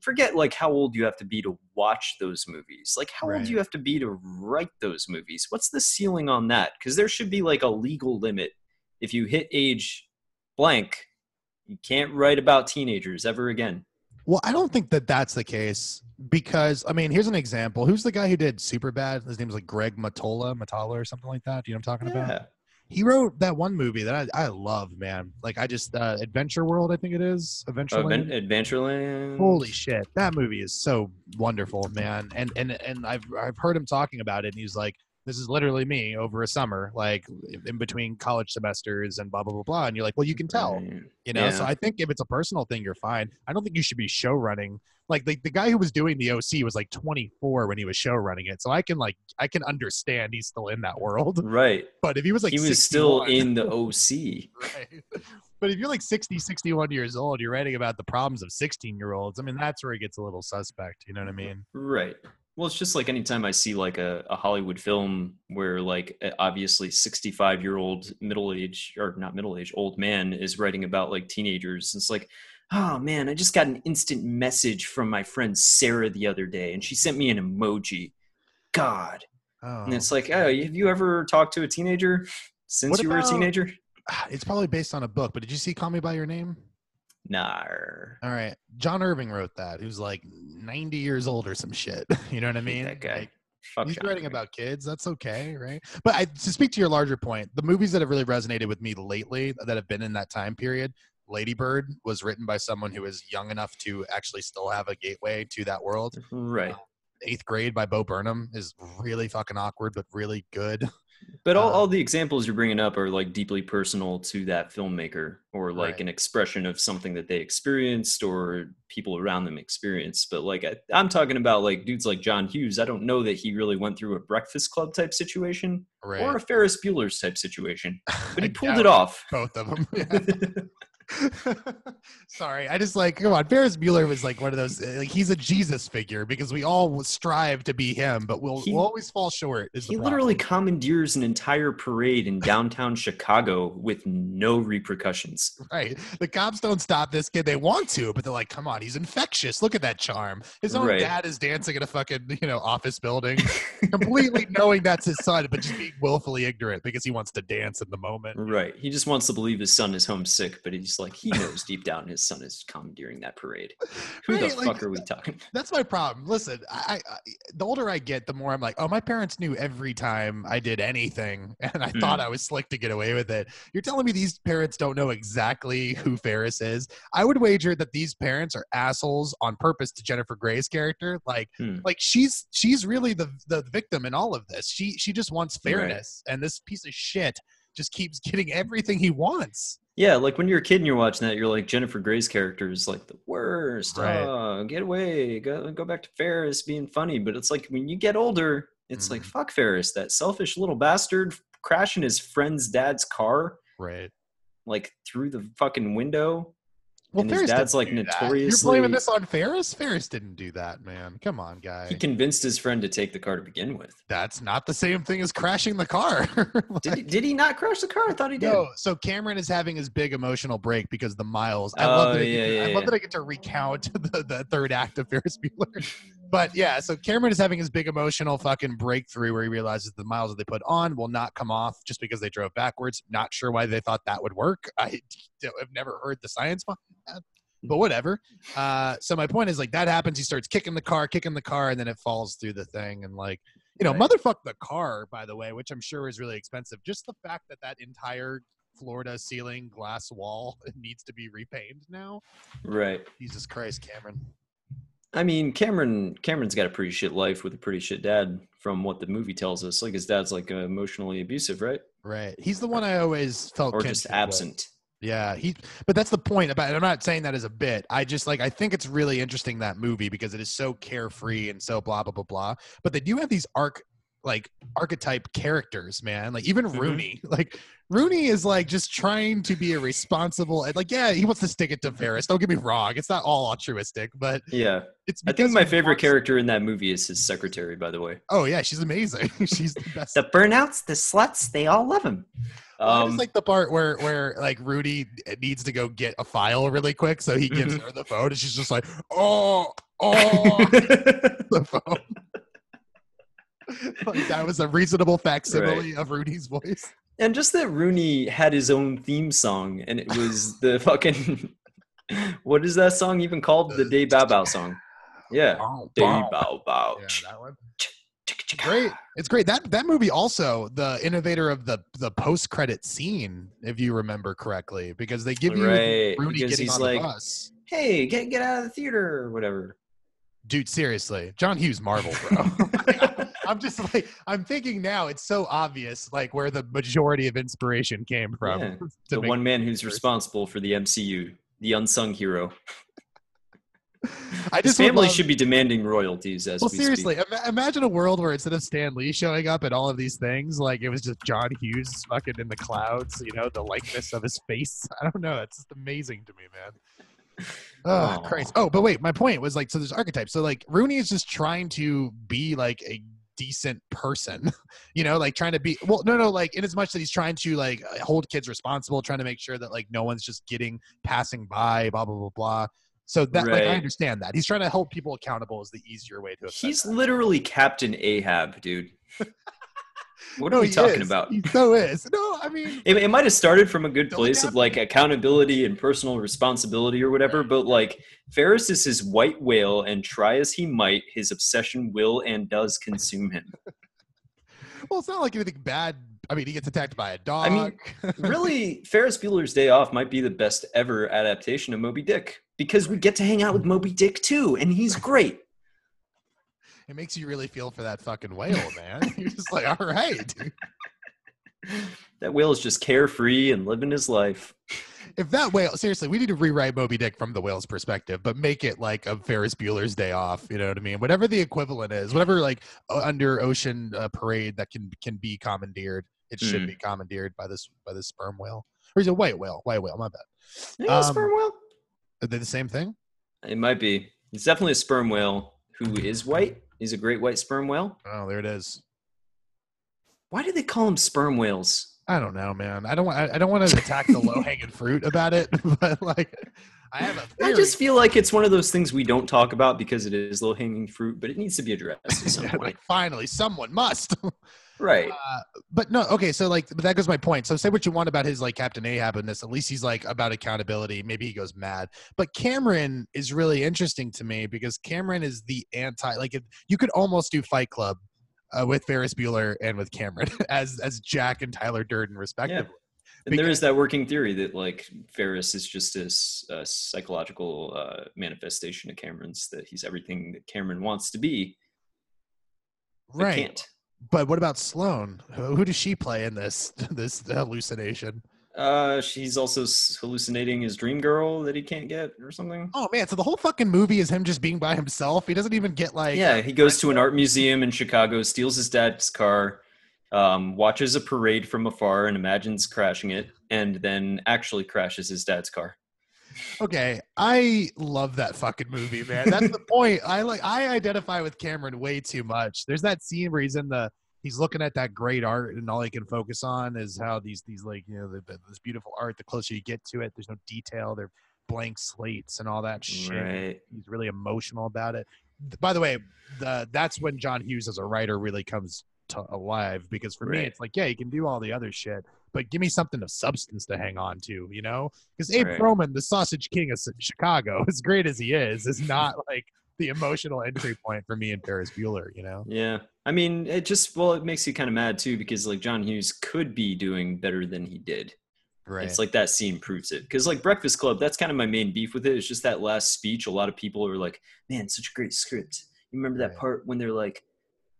[SPEAKER 3] forget like how old you have to be to watch those movies. Like, how old do you have to be to write those movies? What's the ceiling on that? Because there should be like a legal limit. If you hit age blank, you can't write about teenagers ever again.
[SPEAKER 2] well, I don't think that that's the case because I mean, here's an example. Who's the guy who did Superbad? His name's like Greg Mottola, Mottola or something like that. Do you know what I'm talking about? He wrote that one movie that I, I love, man. Like I just uh, Adventure World, I think it is. Adventure.
[SPEAKER 3] Advent- Adventureland.
[SPEAKER 2] Holy shit, that movie is so wonderful, man. And and and I've I've heard him talking about it, and he's like, This is literally me over a summer, like in between college semesters and blah blah blah blah. And you're like, well, you can tell,
[SPEAKER 3] Right.
[SPEAKER 2] you know. So I think if it's a personal thing, you're fine. I don't think you should be show running. Like the, the guy who was doing the OC was like 24 when he was show running it, so I can like I can understand he's still in that world.
[SPEAKER 3] Right.
[SPEAKER 2] But if he was like
[SPEAKER 3] he was still in the OC.
[SPEAKER 2] right. But if you're like 60, 61 years old, you're writing about the problems of 16 year olds. I mean, that's where it gets a little suspect. You know what I mean?
[SPEAKER 3] Right. Well, it's just like anytime I see like a, a Hollywood film where like eh, obviously 65 year old middle age or not middle age old man is writing about like teenagers. It's like, oh man, I just got an instant message from my friend Sarah the other day and she sent me an emoji. God.
[SPEAKER 2] Oh,
[SPEAKER 3] And it's like, oh, have you ever talked to a teenager since you were a teenager?
[SPEAKER 2] it's probably based on a book. But did you see Call Me by Your Name?
[SPEAKER 3] Nah.
[SPEAKER 2] All right, John Irving wrote that. He was like 90 years old or some shit. You know what I mean?
[SPEAKER 3] that guy.
[SPEAKER 2] Like,
[SPEAKER 3] Fuck
[SPEAKER 2] he's
[SPEAKER 3] John
[SPEAKER 2] writing
[SPEAKER 3] Irving.
[SPEAKER 2] about kids. That's okay, right? But I, to speak to your larger point, the movies that have really resonated with me lately that have been in that time period. Lady Bird was written by someone who is young enough to actually still have a gateway to that world.
[SPEAKER 3] Right.
[SPEAKER 2] Um, Eighth Grade by Bo Burnham is really fucking awkward, but really good.
[SPEAKER 3] But all,
[SPEAKER 2] Uh,
[SPEAKER 3] all the examples you're bringing up are like deeply personal to that filmmaker or like
[SPEAKER 2] Right.
[SPEAKER 3] an expression of something that they experienced or people around them experienced. But like I, I'm talking about like dudes like John Hughes. I don't know that he really went through a Breakfast Club type situation
[SPEAKER 2] Right.
[SPEAKER 3] or a Ferris Bueller's type situation, but he pulled it off.
[SPEAKER 2] Both of them. Sorry, I just like come on. Ferris Bueller was like one of those. Like he's a Jesus figure because we all strive to be him, but we'll,
[SPEAKER 3] He-
[SPEAKER 2] we'll always fall short.
[SPEAKER 3] He literally commandeers an entire parade in downtown Chicago with no repercussions.
[SPEAKER 2] right. The cops don't stop this kid. They want to, but they're like, "Come on, he's infectious. Look at that charm." His own
[SPEAKER 3] Right.
[SPEAKER 2] dad is dancing in a fucking you know office building, completely knowing that's his son, but just being willfully ignorant because he wants to dance in the moment.
[SPEAKER 3] Right. He just wants to believe his son is homesick, but he's like, he knows deep down his son is commandeering that parade. Who
[SPEAKER 2] Right,
[SPEAKER 3] the
[SPEAKER 2] like,
[SPEAKER 3] fuck are we talking?
[SPEAKER 2] That's my problem. Listen, I, I the older I get, the more I'm like, oh, my parents knew every time I did anything, and I thought I was slick to get away with it. You're telling me these parents don't know exactly who Ferris is? I would wager that these parents are assholes on purpose to Jennifer Grey's character. Like,
[SPEAKER 3] Hmm.
[SPEAKER 2] like she's she's really the the victim in all of this. She she just wants
[SPEAKER 3] Right.
[SPEAKER 2] fairness, and this piece of shit just keeps getting everything he wants.
[SPEAKER 3] Yeah, like when you're a kid and you're watching that, you're like Jennifer Grey's character is like the worst.
[SPEAKER 2] Right.
[SPEAKER 3] Oh, get away. Go go back to Ferris being funny. But it's like when you get older, it's like
[SPEAKER 2] Mhm.
[SPEAKER 3] fuck Ferris, that selfish little bastard crashing his friend's dad's car
[SPEAKER 2] Right.
[SPEAKER 3] like through the fucking window.
[SPEAKER 2] Well,
[SPEAKER 3] And his
[SPEAKER 2] Ferris
[SPEAKER 3] dad's, like, notoriously-
[SPEAKER 2] You're blaming this on Ferris? Ferris didn't do that, man. Come on, guy.
[SPEAKER 3] He convinced his friend to take the car to begin with.
[SPEAKER 2] That's not the same thing as crashing the car.
[SPEAKER 3] Did he, did he not crash the car? I thought he did.
[SPEAKER 2] no, so Cameron is having his big emotional break because the miles. I love
[SPEAKER 3] Oh,
[SPEAKER 2] that. I, get
[SPEAKER 3] yeah,
[SPEAKER 2] to, I love
[SPEAKER 3] yeah.
[SPEAKER 2] that I get to recount the, the third act of Ferris Bueller. But yeah, so Cameron is having his big emotional fucking breakthrough where he realizes the miles that they put on will not come off just because they drove backwards. Not sure why they thought that would work. I have never heard the science behind that, but whatever. Uh, so my point is like that happens. He starts kicking the car, kicking the car, and then it falls through the thing. And like, you know,
[SPEAKER 3] Right.
[SPEAKER 2] motherfuck the car, by the way, which I'm sure is really expensive. Just the fact that that entire Florida ceiling glass wall needs to be repainted now.
[SPEAKER 3] Right.
[SPEAKER 2] Jesus Christ, Cameron.
[SPEAKER 3] I mean, Cameron Cameron's got a pretty shit life with a pretty shit dad, from what the movie tells us. Like his dad's like emotionally abusive, right?
[SPEAKER 2] Right. He's the one I always felt
[SPEAKER 3] Or just
[SPEAKER 2] with.
[SPEAKER 3] absent.
[SPEAKER 2] Yeah, he. But that's the point about. it. I'm not saying that as a bit. I just like. I think it's really interesting that movie because it is so carefree and so blah blah blah blah. But they do have these arc like archetype characters, man. Like even
[SPEAKER 3] Mhm.
[SPEAKER 2] Rooney. Like Rooney is like just trying to be a responsible. Like yeah, he wants to stick it to Ferris. Don't get me wrong. It's not all altruistic, but
[SPEAKER 3] Yeah.
[SPEAKER 2] it's.
[SPEAKER 3] I think my favorite
[SPEAKER 2] wants-
[SPEAKER 3] character in that movie is his secretary, by the way.
[SPEAKER 2] Oh yeah, she's amazing. she's the best.
[SPEAKER 3] The burnouts, the sluts, they all love him.
[SPEAKER 2] Well,
[SPEAKER 3] Um,
[SPEAKER 2] just like the part where where like Rudy needs to go get a file really quick, so he gives
[SPEAKER 3] Mm-hmm.
[SPEAKER 2] her the phone, and she's just like, "Oh, oh," the phone. like that was a reasonable facsimile of Rudy's voice.
[SPEAKER 3] and just that Rooney had his own theme song, and it was the fucking what is that song even called? The Day Bow Bow song. Yeah.
[SPEAKER 2] Bow,
[SPEAKER 3] Day
[SPEAKER 2] bow.
[SPEAKER 3] Bow Bow.
[SPEAKER 2] Yeah, that one. Great, it's great. That that movie also the innovator of the the post credit scene, if you remember correctly, because they give you
[SPEAKER 3] Right,
[SPEAKER 2] Rudy
[SPEAKER 3] because
[SPEAKER 2] getting
[SPEAKER 3] he's
[SPEAKER 2] on
[SPEAKER 3] like-
[SPEAKER 2] the bus.
[SPEAKER 3] Hey, get get out of the theater or whatever.
[SPEAKER 2] Dude, seriously, John Hughes, Marvel, bro. I'm just like I'm thinking now. It's so obvious, like where the majority of inspiration came from.
[SPEAKER 3] Yeah, the one man who's
[SPEAKER 2] universe.
[SPEAKER 3] responsible for the MCU, the unsung hero.
[SPEAKER 2] I just would
[SPEAKER 3] family
[SPEAKER 2] love-
[SPEAKER 3] should be demanding royalties as
[SPEAKER 2] Well,
[SPEAKER 3] we
[SPEAKER 2] seriously, ima- imagine a world where instead of Stan Lee showing up at all of these things, like it was just John Hughes fucking in the clouds, you know, the likeness of his face. I don't know. It's just amazing to me, man. Oh,
[SPEAKER 3] Aw.
[SPEAKER 2] Christ. Oh, but wait, my point was like, so there's archetypes. So, like, Rooney is just trying to be like a decent person, you know, like trying to be, well, no, no, like, in as much that he's trying to like hold kids responsible, trying to make sure that like no one's just getting passing by, blah, blah, blah, blah. So that, like, I understand that. He's trying to hold people accountable is the easier way to
[SPEAKER 3] He's
[SPEAKER 2] that.
[SPEAKER 3] literally Captain Ahab, dude. What
[SPEAKER 2] No,
[SPEAKER 3] are we talking
[SPEAKER 2] is.
[SPEAKER 3] about?
[SPEAKER 2] He so is. No, I mean,
[SPEAKER 3] It, it might have started from a good place of like accountability and personal responsibility or whatever, but like Ferris is his white whale, and try as he might, his obsession will and does consume him.
[SPEAKER 2] well, it's not like anything bad. I mean, he gets attacked by a dog.
[SPEAKER 3] I mean, really, Ferris Bueller's Day Off might be the best ever adaptation of Moby Dick because we get to hang out with Moby Dick too, and he's great.
[SPEAKER 2] It makes you really feel for that fucking whale, man. You're just like, all right. dude.
[SPEAKER 3] That whale is just carefree and living his life.
[SPEAKER 2] If that whale, seriously, we need to rewrite Moby Dick from the whale's perspective, but make it like a Ferris Bueller's Day Off. You know what I mean? Whatever the equivalent is, whatever like under ocean uh, parade that can can be commandeered, it should
[SPEAKER 3] Mm.
[SPEAKER 2] be commandeered by this by this sperm whale. Or is it white whale? White whale. My bad.
[SPEAKER 3] Yeah,
[SPEAKER 2] Um,
[SPEAKER 3] sperm whale.
[SPEAKER 2] Are they the same thing?
[SPEAKER 3] It might be. It's definitely a sperm whale who is white. He's a great white sperm whale.
[SPEAKER 2] Oh, there it is.
[SPEAKER 3] Why do they call them sperm whales?
[SPEAKER 2] I don't know, man. I don't want. I, I don't want to attack the low hanging fruit about it, but like, I have a
[SPEAKER 3] I
[SPEAKER 2] theory.
[SPEAKER 3] just feel like it's one of those things we don't talk about because it is low hanging fruit, but it needs to be addressed at some
[SPEAKER 2] Yeah,
[SPEAKER 3] point.
[SPEAKER 2] like finally, someone must.
[SPEAKER 3] Right.
[SPEAKER 2] Uh, but no, okay. So like, but that goes my point. So say what you want about his like Captain Ahab in this. At least he's like about accountability. Maybe he goes mad. But Cameron is really interesting to me because Cameron is the anti. Like, if, you could almost do Fight Club uh, with Ferris Bueller and with Cameron as as Jack and Tyler Durden respectively.
[SPEAKER 3] And there
[SPEAKER 2] because-
[SPEAKER 3] is that working theory that like Ferris is just a, s- a psychological uh, manifestation of Cameron's, that he's everything that Cameron wants to be,
[SPEAKER 2] Right. But what about Sloane? Who, who does she play in this this hallucination?
[SPEAKER 3] Uh, she's also hallucinating his dream girl that he can't get or something.
[SPEAKER 2] Oh man, so the whole fucking movie is him just being by himself. He doesn't even get like
[SPEAKER 3] yeah, he goes to an art museum in Chicago, steals his dad's car, um, watches a parade from afar and imagines crashing it, and then actually crashes his dad's car.
[SPEAKER 2] Okay, I love that fucking movie, man. That's the point. I like I identify with Cameron way too much. There's that scene where he's in the he's looking at that great art and all he can focus on is how these these like you know the, the, this beautiful art. The closer you get to it, there's no detail. They're blank slates and all that shit.
[SPEAKER 3] Right.
[SPEAKER 2] He's really emotional about it. By the way, the that's when John Hughes as a writer really comes to alive because for me it's like yeah, you can do all the other shit, but give me something of substance to hang on to, you know? Because Abe
[SPEAKER 3] Right.
[SPEAKER 2] Froman, the sausage king of Chicago, as great as he is, is not like the emotional entry point for me and Ferris Bueller, you know?
[SPEAKER 3] Yeah. I mean, it just well, it makes you kind of mad too because like John Hughes could be doing better than he did.
[SPEAKER 2] Right.
[SPEAKER 3] It's like that scene proves it. Because like Breakfast Club, that's kind of my main beef with it. It's just that last speech. A lot of people are like, "Man, such a great script." You remember that
[SPEAKER 2] Right.
[SPEAKER 3] part when they're like,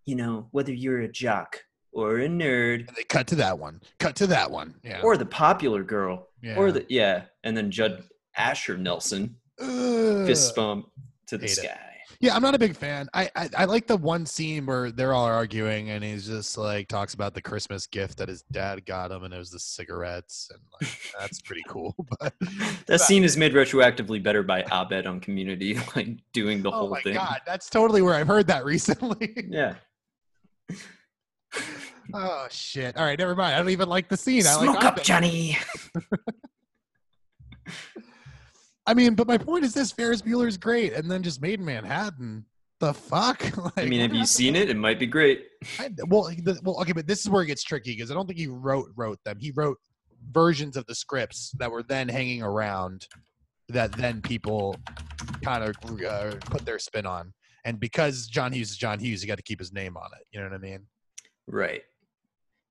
[SPEAKER 3] you know, whether you're a jock or a nerd
[SPEAKER 2] and they cut to that one. Cut to that one. Yeah.
[SPEAKER 3] or the popular girl
[SPEAKER 2] yeah.
[SPEAKER 3] or the yeah, and then Judd Asher Nelson fist bump to the
[SPEAKER 2] hate it.
[SPEAKER 3] sky.
[SPEAKER 2] Yeah, I'm not a big fan. I, I I like the one scene where they're all arguing and he's just like talks about the Christmas gift that his dad got him and it was the cigarettes and like that's pretty cool. But
[SPEAKER 3] That scene is made retroactively better by Abed on Community, like doing the whole thing.
[SPEAKER 2] oh
[SPEAKER 3] whole
[SPEAKER 2] my
[SPEAKER 3] thing.
[SPEAKER 2] god, that's totally where I've heard that recently.
[SPEAKER 3] Yeah.
[SPEAKER 2] Oh shit! All right, never mind. I don't even like the scene. I
[SPEAKER 3] Smoke
[SPEAKER 2] like
[SPEAKER 3] up,
[SPEAKER 2] Abed.
[SPEAKER 3] Johnny.
[SPEAKER 2] I mean, but my point is this: Ferris Bueller's great, and then just Maid in Manhattan. The fuck? like,
[SPEAKER 3] I mean,
[SPEAKER 2] what
[SPEAKER 3] have you
[SPEAKER 2] happened?
[SPEAKER 3] seen it? It might be great.
[SPEAKER 2] I, well, the, well, okay, but this is where it gets tricky because I don't think he wrote wrote them. He wrote versions of the scripts that were then hanging around that then people kind of uh, put their spin on. And because John Hughes is John Hughes, you got to keep his name on it. You know what I mean?
[SPEAKER 3] Right.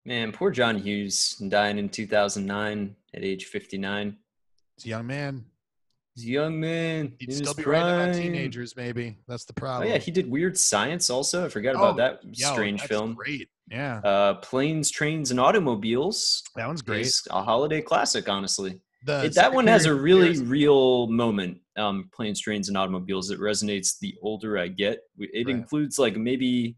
[SPEAKER 3] Man, poor John Hughes dying in 2009 at age 59.
[SPEAKER 2] He's a young man.
[SPEAKER 3] He's a young man.
[SPEAKER 2] He'd still be writing about teenagers, maybe. That's the
[SPEAKER 3] Oh
[SPEAKER 2] problem.
[SPEAKER 3] yeah, he did Weird Science also. I forgot about
[SPEAKER 2] Oh,
[SPEAKER 3] that
[SPEAKER 2] Yo,
[SPEAKER 3] strange
[SPEAKER 2] that's
[SPEAKER 3] film.
[SPEAKER 2] Great. Yeah,
[SPEAKER 3] Uh, Planes, Trains, and Automobiles.
[SPEAKER 2] that one's great.
[SPEAKER 3] is a holiday classic, honestly. It- that one has a really
[SPEAKER 2] Affairs-
[SPEAKER 3] real moment. Um, planes, trains, and automobiles. It resonates the older I get. It
[SPEAKER 2] Right.
[SPEAKER 3] includes like maybe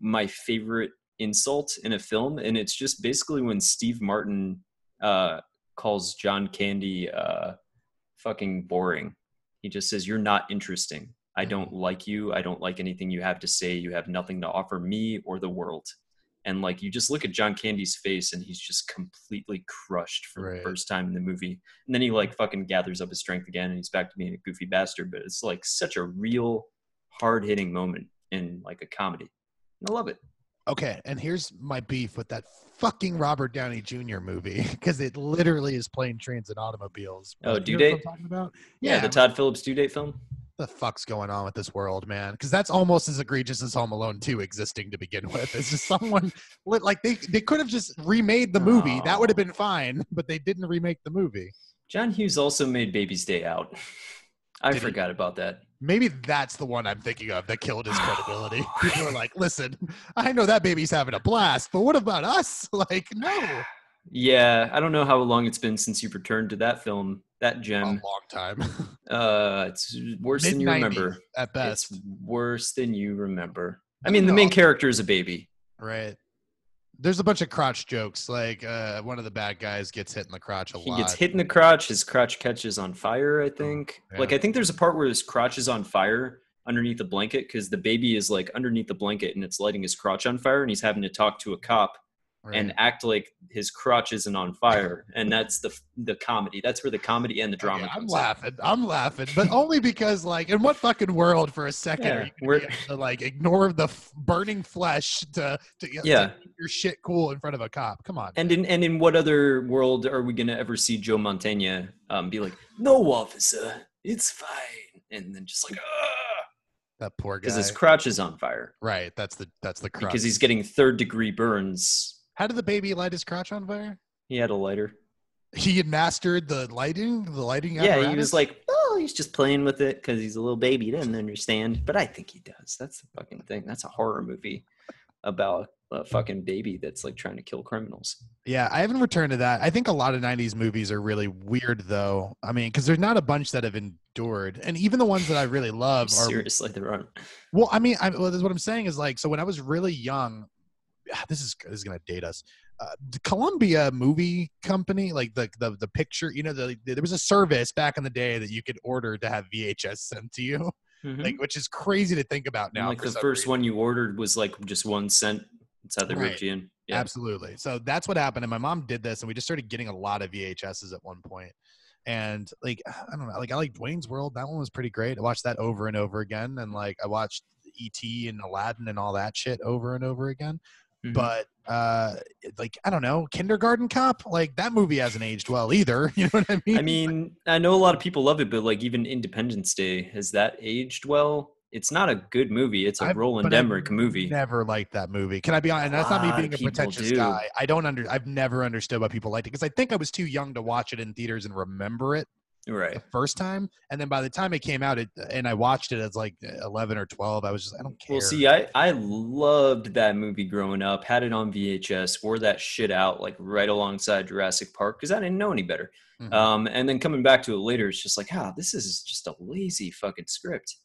[SPEAKER 3] my favorite insult in a film, and it's just basically when Steve Martin uh, calls John Candy uh, fucking boring. He just says, "You're not interesting. I
[SPEAKER 2] Mm-hmm.
[SPEAKER 3] don't like you. I don't like anything you have to say. You have nothing to offer me or the world." And like you just look at John Candy's face, and he's just completely crushed for
[SPEAKER 2] Right.
[SPEAKER 3] the first time in the movie. And then he like fucking gathers up his strength again, and he's back to being a goofy bastard. But it's like such a real, hard hitting moment in like a comedy. I love it.
[SPEAKER 2] Okay, and here's my beef with that fucking Robert Downey Jr. movie because it literally is plane, trains, and automobiles.
[SPEAKER 3] Oh, Due
[SPEAKER 2] you know what
[SPEAKER 3] Date?
[SPEAKER 2] I'm talking about?
[SPEAKER 3] Yeah,
[SPEAKER 2] Yeah,
[SPEAKER 3] the Todd Phillips due date film.
[SPEAKER 2] the fuck's going on with this world, man? Because that's almost as egregious as Home Alone 2 existing to begin with. It's just someone lit- like they they could have just remade the movie. That would have been fine, but they didn't remake the movie.
[SPEAKER 3] John Hughes also made Baby's Day Out. I
[SPEAKER 2] Did he?
[SPEAKER 3] forgot about that.
[SPEAKER 2] Maybe that's the one I'm thinking of that killed his credibility. People are like, "Listen, I know that baby's having a blast, but what about us?" Like, no,
[SPEAKER 3] Yeah, I don't know how long it's been since you've returned to that film, that gem.
[SPEAKER 2] a long time.
[SPEAKER 3] Uh, it's worse than you remember.
[SPEAKER 2] at best.
[SPEAKER 3] It's worse than you remember. I
[SPEAKER 2] No,
[SPEAKER 3] mean, the main character is a baby.
[SPEAKER 2] Right. There's a bunch of crotch jokes. Like uh, one of the bad guys gets hit in the crotch a
[SPEAKER 3] He
[SPEAKER 2] lot.
[SPEAKER 3] He gets hit in the crotch. His crotch catches on fire. I think. Like. I think there's a part where his crotch is on fire underneath the blanket because the baby is like underneath the blanket and it's lighting his crotch on fire and he's having to talk to a cop
[SPEAKER 2] Right.
[SPEAKER 3] and act like his crotch isn't on fire and that's the the comedy. That's where the comedy and the drama
[SPEAKER 2] Okay, I'm laughing. I'm laughing, but only because, like, in what fucking world for a second
[SPEAKER 3] Yeah, we're-
[SPEAKER 2] to like ignore the f- burning flesh to to, to
[SPEAKER 3] Yeah.
[SPEAKER 2] keep your shit cool in front of a cop? Come on.
[SPEAKER 3] And in and in what other world are we gonna ever see Joe Mantegna um, be like, "No, officer, it's fine," and then just like,
[SPEAKER 2] that poor guy.
[SPEAKER 3] because his crotch is on fire
[SPEAKER 2] right. That's the that's the crotch.
[SPEAKER 3] because he's getting third degree burns.
[SPEAKER 2] How did the baby light his crotch on fire?
[SPEAKER 3] He had a lighter.
[SPEAKER 2] He had mastered the lighting. The lighting.
[SPEAKER 3] Yeah, he was like, "Oh, he's just playing with it because he's a little baby. He doesn't understand." But I think he does. That's the fucking thing. That's a horror movie about a fucking baby that's like trying to kill criminals.
[SPEAKER 2] Yeah, I haven't returned to that. I think a lot of '90s movies are really weird, though. I mean, because there's not a bunch that have endured, and even the ones that I really love are
[SPEAKER 3] Seriously, there aren't.
[SPEAKER 2] Well, I mean, I, well, this is what I'm saying is like, so when I was really young, this is this is gonna date us. Uh, the Columbia Movie Company, like the the the picture, you know, the, there was a service back in the day that you could order to have VHS sent to you,
[SPEAKER 3] Mhm.
[SPEAKER 2] like which is crazy to think about
[SPEAKER 3] And,
[SPEAKER 2] now.
[SPEAKER 3] like the first
[SPEAKER 2] reason.
[SPEAKER 3] one you ordered was like just one cent. That's how they
[SPEAKER 2] Right.
[SPEAKER 3] ripped you in. Yeah.
[SPEAKER 2] Absolutely. So that's what happened. And my mom did this, and we just started getting a lot of VHSs at one point. And like, I don't know, like I like Wayne's World. That one was pretty great. I watched that over and over again. And like, I watched E.T. and Aladdin and all that shit over and over again.
[SPEAKER 3] Mhm.
[SPEAKER 2] But uh, like, I don't know, Kindergarten Cop, like that movie hasn't aged well either. You know what I mean?
[SPEAKER 3] I mean, I know a lot of people love it, but like even Independence Day, has that aged well? It's not a good movie. It's a
[SPEAKER 2] I've-
[SPEAKER 3] Roland Emmerich movie.
[SPEAKER 2] Never liked that movie. Can I be honest? And that's not me being a pretentious
[SPEAKER 3] do.
[SPEAKER 2] guy. I don't under. I've never understood why people liked it because I think I was too young to watch it in theaters and remember it.
[SPEAKER 3] Right.
[SPEAKER 2] the first time, and then by the time it came out, it and I watched it as like eleven or twelve. I was just I don't care.
[SPEAKER 3] Well, see, I I loved that movie growing up. Had it on VHS. Wore that shit out like right alongside Jurassic Park because I didn't know any better.
[SPEAKER 2] Mhm.
[SPEAKER 3] Um, and then coming back to it later, it's just like, ah, this is just a lazy fucking script.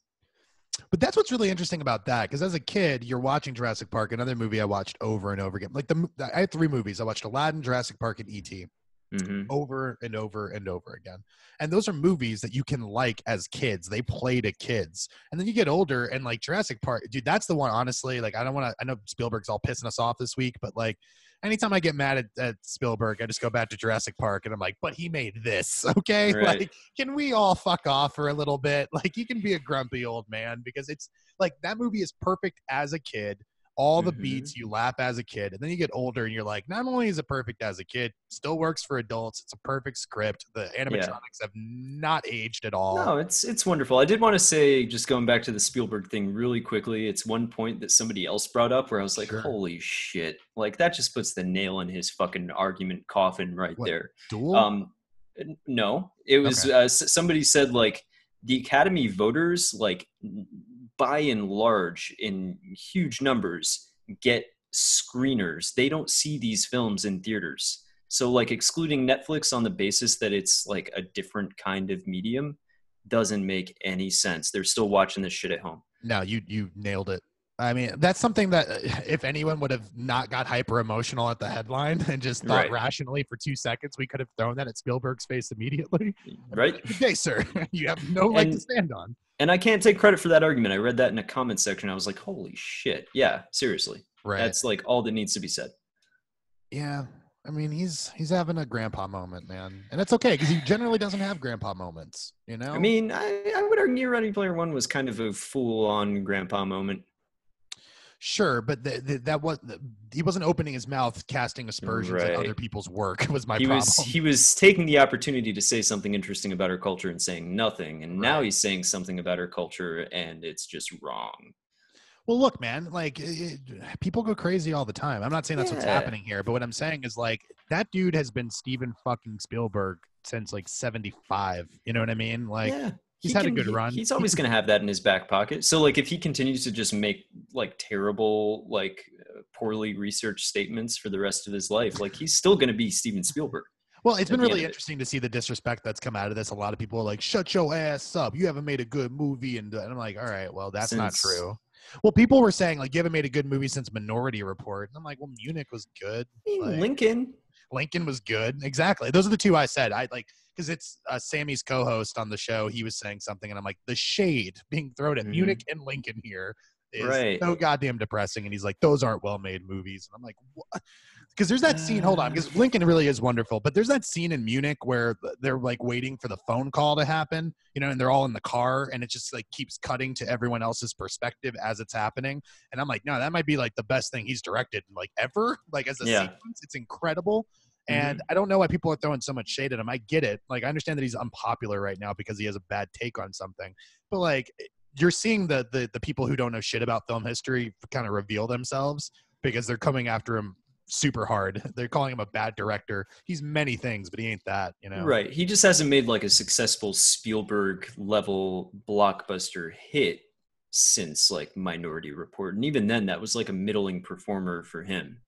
[SPEAKER 2] but that's what's really interesting about that because as a kid, you're watching Jurassic Park, another movie I watched over and over again. Like the I had three movies. I watched Aladdin, Jurassic Park, and E.T.
[SPEAKER 3] hmm
[SPEAKER 2] over and over and over again. And those are movies that you can like as kids. They play to kids. And then you get older and like Jurassic Park, dude, that's the one, honestly. Like, I don't want to, I know Spielberg's all pissing us off this week, but like, anytime I get mad at, at Spielberg, I just go back to Jurassic Park and I'm like, but he made this, okay?
[SPEAKER 3] Right.
[SPEAKER 2] Like, can we all fuck off for a little bit? Like, you can be a grumpy old man because it's like that movie is perfect as a kid. All the
[SPEAKER 3] Mhm.
[SPEAKER 2] beats you laugh as a kid, and then you get older and you're like, not only is it perfect as a kid, still works for adults. It's a perfect script. The animatronics have not aged at all.
[SPEAKER 3] No, it's it's wonderful. I did want to say, just going back to the Spielberg thing really quickly. It's one point that somebody else brought up where I was like,
[SPEAKER 2] Sure.
[SPEAKER 3] "Holy shit!" Like that just puts the nail in his fucking argument coffin right
[SPEAKER 2] What?
[SPEAKER 3] there.
[SPEAKER 2] Duel?
[SPEAKER 3] Um, No, it was uh, somebody said like the Academy voters, like by and large, in huge numbers, get screeners. They don't see these films in theaters. So like excluding Netflix on the basis that it's like a different kind of medium doesn't make any sense. They're still watching this shit at home.
[SPEAKER 2] No, you you nailed it. I mean, that's something that if anyone would have not got hyper emotional at the headline and just thought
[SPEAKER 3] Right.
[SPEAKER 2] rationally for two seconds, we could have thrown that at Spielberg's face immediately.
[SPEAKER 3] Right?
[SPEAKER 2] Good day, sir. You have no leg to stand on.
[SPEAKER 3] And I can't take credit for that argument. I read that in a comment section. I was like, holy shit. Yeah, seriously.
[SPEAKER 2] Right.
[SPEAKER 3] That's like all that needs to be said.
[SPEAKER 2] yeah. I mean, he's he's having a grandpa moment, man, and it's okay because he generally doesn't have grandpa moments. You know.
[SPEAKER 3] I mean, I, I would argue Ready Player One was kind of a full on grandpa moment.
[SPEAKER 2] Sure, but the, the, that was the, he wasn't opening his mouth, casting aspersions at other people's work. Was my
[SPEAKER 3] he
[SPEAKER 2] problem.
[SPEAKER 3] was he was taking the opportunity to say something interesting about our culture and saying nothing. And now he's saying something about our culture and it's just wrong.
[SPEAKER 2] Well, look, man, like it, people go crazy all the time. I'm not saying that's what's happening here, but what I'm saying is like that dude has been Steven fucking Spielberg since like 75. You know what I mean? Like,
[SPEAKER 3] yeah.
[SPEAKER 2] He's
[SPEAKER 3] he
[SPEAKER 2] had a good
[SPEAKER 3] he-
[SPEAKER 2] run.
[SPEAKER 3] He's always going to have that in his back pocket. So like if he continues to just make like terrible like uh, poorly researched statements for the rest of his life, like he's still going to be Steven Spielberg.
[SPEAKER 2] well, it's been really interesting to see the disrespect that's come out of this. A lot of people are like, "Shut your ass up! You haven't made a good movie," and, and I'm like, "All right, well, that's not true." Well, people were saying like, "You haven't made a good movie since Minority Report," and I'm like, "Well, Munich was good. Like-
[SPEAKER 3] Lincoln.
[SPEAKER 2] Lincoln was good. Exactly. Those are the two I said. I like because it's uh, Sammy's co-host on the show. He was saying something, and I'm like, the shade being thrown at
[SPEAKER 3] Mhm.
[SPEAKER 2] Munich and Lincoln here is
[SPEAKER 3] Right.
[SPEAKER 2] so goddamn depressing. And he's like, those aren't well-made movies. And I'm like, what? Because there's that scene. Hold on, because Lincoln really is wonderful. But there's that scene in Munich where they're like waiting for the phone call to happen, you know, and they're all in the car, and it just like keeps cutting to everyone else's perspective as it's happening. And I'm like, no, that might be like the best thing he's directed like ever. Like as a
[SPEAKER 3] Yeah.
[SPEAKER 2] sequence, it's incredible. And
[SPEAKER 3] Mm-hmm.
[SPEAKER 2] I don't know why people are throwing so much shade at him. I get it. Like I understand that he's unpopular right now because he has a bad take on something. But like you're seeing the the, the people who don't know shit about film history kind of reveal themselves because they're coming after him super hard. They're calling him a bad director. He's many things, but he ain't that, you know.
[SPEAKER 3] Right. He just hasn't made like a successful Spielberg level blockbuster hit since like Minority Report. And even then that was like a middling performer for him.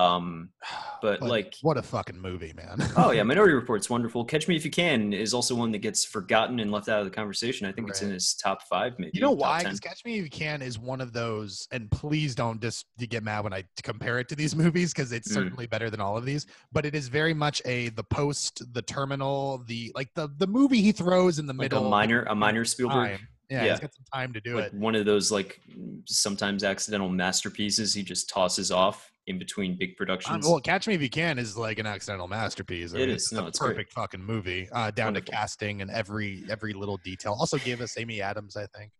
[SPEAKER 3] Um but, like
[SPEAKER 2] what a fucking movie, man.
[SPEAKER 3] oh yeah, Minority Report's wonderful. Catch Me If You Can is also one that gets forgotten and left out of the conversation. I think it's in
[SPEAKER 2] Right.
[SPEAKER 3] his top 5 maybe.
[SPEAKER 2] You know why? Because Catch Me If You Can is one of those, and please don't just get mad when I compare it to these movies because it's
[SPEAKER 3] Mm.
[SPEAKER 2] certainly better than all of these. But it is very much a the post, the terminal, the like the the movie he throws in the
[SPEAKER 3] like
[SPEAKER 2] middle.
[SPEAKER 3] a minor a minor Spielberg.
[SPEAKER 2] time. Yeah,
[SPEAKER 3] Yeah.
[SPEAKER 2] he's got some time to do
[SPEAKER 3] like
[SPEAKER 2] it.
[SPEAKER 3] one of those like sometimes accidental masterpieces he just tosses off in between big
[SPEAKER 2] Um,
[SPEAKER 3] productions.
[SPEAKER 2] well, Catch Me If You Can is like an accidental masterpiece. I mean,
[SPEAKER 3] is.
[SPEAKER 2] It's
[SPEAKER 3] No,
[SPEAKER 2] a
[SPEAKER 3] it's great.
[SPEAKER 2] perfect fucking movie, uh, down
[SPEAKER 3] Wonderful.
[SPEAKER 2] to casting and every every little detail. Also gave us Amy Adams, I think.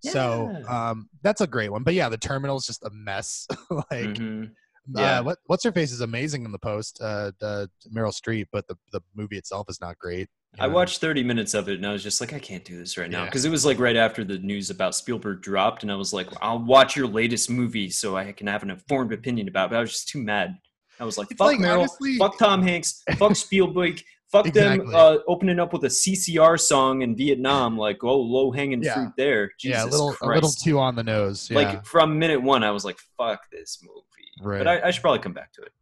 [SPEAKER 2] So
[SPEAKER 3] Yeah.
[SPEAKER 2] um, that's a great one. But yeah, the terminal's just a mess. like
[SPEAKER 3] Mhm.
[SPEAKER 2] Uh,
[SPEAKER 3] Yeah.
[SPEAKER 2] what what's her face is amazing in the post, uh, uh, Meryl Streep, but the the movie itself is not great. You
[SPEAKER 3] I watched 30 minutes of it and I was just like, I can't do this right now.
[SPEAKER 2] Yeah.
[SPEAKER 3] Because it was like right after the news about Spielberg dropped, and I was like, I'll watch your latest movie so I can have an informed opinion about it. But I was just too mad. I was like,
[SPEAKER 2] It's
[SPEAKER 3] fuck
[SPEAKER 2] like,
[SPEAKER 3] Meryl,
[SPEAKER 2] honestly-
[SPEAKER 3] fuck Tom Hanks, fuck Spielberg, fuck
[SPEAKER 2] Exactly.
[SPEAKER 3] them uh, opening up with a CCR song in Vietnam. Like, oh, low hanging
[SPEAKER 2] Yeah.
[SPEAKER 3] fruit there. Jesus
[SPEAKER 2] yeah, a little
[SPEAKER 3] Christ.
[SPEAKER 2] a little too on the nose. Yeah.
[SPEAKER 3] Like from minute one, I was like, fuck this movie.
[SPEAKER 2] Right.
[SPEAKER 3] But I, I should probably come back to it.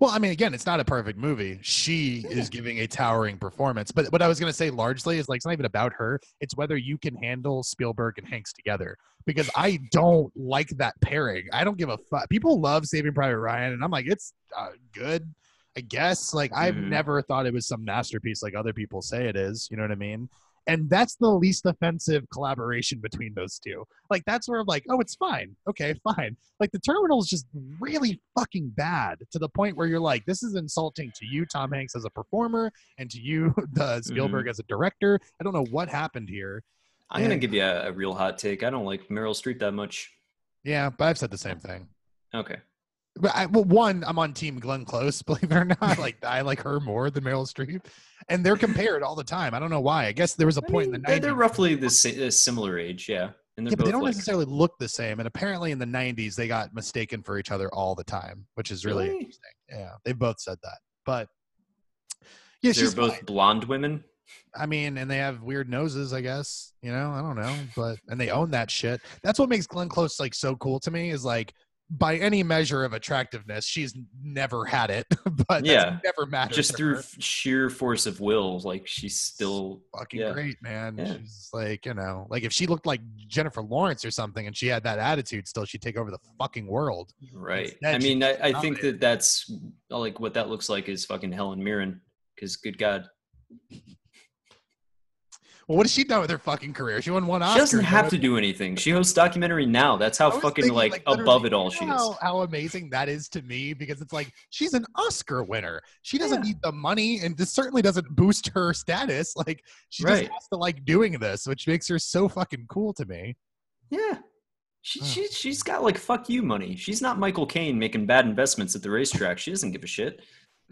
[SPEAKER 2] well, I mean, again, it's not a perfect movie. She is giving a towering performance. But what I was going to say largely is like it's not even about her. It's whether you can handle Spielberg and Hanks together. Because I don't like that pairing. I don't give a fuck. People love Saving Private Ryan, and I'm like, it's uh, good, I guess. Like I've
[SPEAKER 3] Mhm.
[SPEAKER 2] never thought it was some masterpiece like other people say it is. You know what I mean? And that's the least offensive collaboration between those two. Like that's where I'm like, oh, it's fine. Okay, fine. Like the terminal is just really fucking bad to the point where you're like, this is insulting to you, Tom Hanks, as a performer, and to you, the Spielberg mm-hmm. as a director. I don't know what happened here.
[SPEAKER 3] I'm gonna give you a, a real hot take. I don't like Meryl Streep that much.
[SPEAKER 2] Yeah, but I've said the same thing.
[SPEAKER 3] Okay.
[SPEAKER 2] But I, well, one, I'm on Team Glenn Close, believe it or not. Like I like her more than Meryl Streep, and they're compared all the time. I don't know why. I guess there was a
[SPEAKER 3] I
[SPEAKER 2] point
[SPEAKER 3] mean,
[SPEAKER 2] in the
[SPEAKER 3] they're,
[SPEAKER 2] 90s.
[SPEAKER 3] they're roughly the sa- a similar age, yeah. And
[SPEAKER 2] yeah, they don't
[SPEAKER 3] like,
[SPEAKER 2] necessarily look the same. And apparently, in the '90s, they got mistaken for each other all the time, which is really,
[SPEAKER 3] Really?
[SPEAKER 2] interesting. Yeah, they both said that. But Yeah,
[SPEAKER 3] They're
[SPEAKER 2] she's
[SPEAKER 3] both
[SPEAKER 2] fine.
[SPEAKER 3] blonde women.
[SPEAKER 2] I mean, and they have weird noses, I guess. You know, I don't know, but and they own that shit. That's what makes Glenn Close like so cool to me. Is like by any measure of attractiveness, she's never had it, but that's
[SPEAKER 3] Yeah,
[SPEAKER 2] never mattered.
[SPEAKER 3] Just through sheer force of will, like she's still.
[SPEAKER 2] fucking
[SPEAKER 3] yeah.
[SPEAKER 2] great, man.
[SPEAKER 3] Yeah.
[SPEAKER 2] She's like, you know, like if she looked like Jennifer Lawrence or something, and she had that attitude, still she'd take over the fucking world.
[SPEAKER 3] Right.
[SPEAKER 2] Instead,
[SPEAKER 3] I mean, I, I think that that's like what that looks like is fucking Helen Mirren. Because good God,
[SPEAKER 2] Well, what has she done with her fucking career? She won one Oscar.
[SPEAKER 3] she doesn't have to do anything. She hosts documentary now. That's how fucking
[SPEAKER 2] thinking,
[SPEAKER 3] like, above it all she is.
[SPEAKER 2] How, how amazing that is to me because it's like she's an Oscar winner. She doesn't
[SPEAKER 3] Yeah.
[SPEAKER 2] need the money, and this certainly doesn't boost her status. Like she
[SPEAKER 3] Right.
[SPEAKER 2] just has to like doing this, which makes her so fucking cool to me.
[SPEAKER 3] Yeah. She,
[SPEAKER 2] Huh.
[SPEAKER 3] she, she's got like fuck you money. She's not Michael Caine making bad investments at the racetrack. She doesn't give a shit.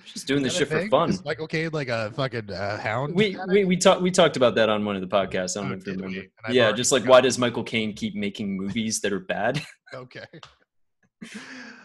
[SPEAKER 3] She's doing this shit for fun.
[SPEAKER 2] Is Michael Caine like a fucking uh, hound?
[SPEAKER 3] We, we we talked we talked about that on one of the podcasts. I don't
[SPEAKER 2] Oh,
[SPEAKER 3] know if you remember. Yeah, just like why does Michael Caine keep making movies that are bad?
[SPEAKER 2] Okay.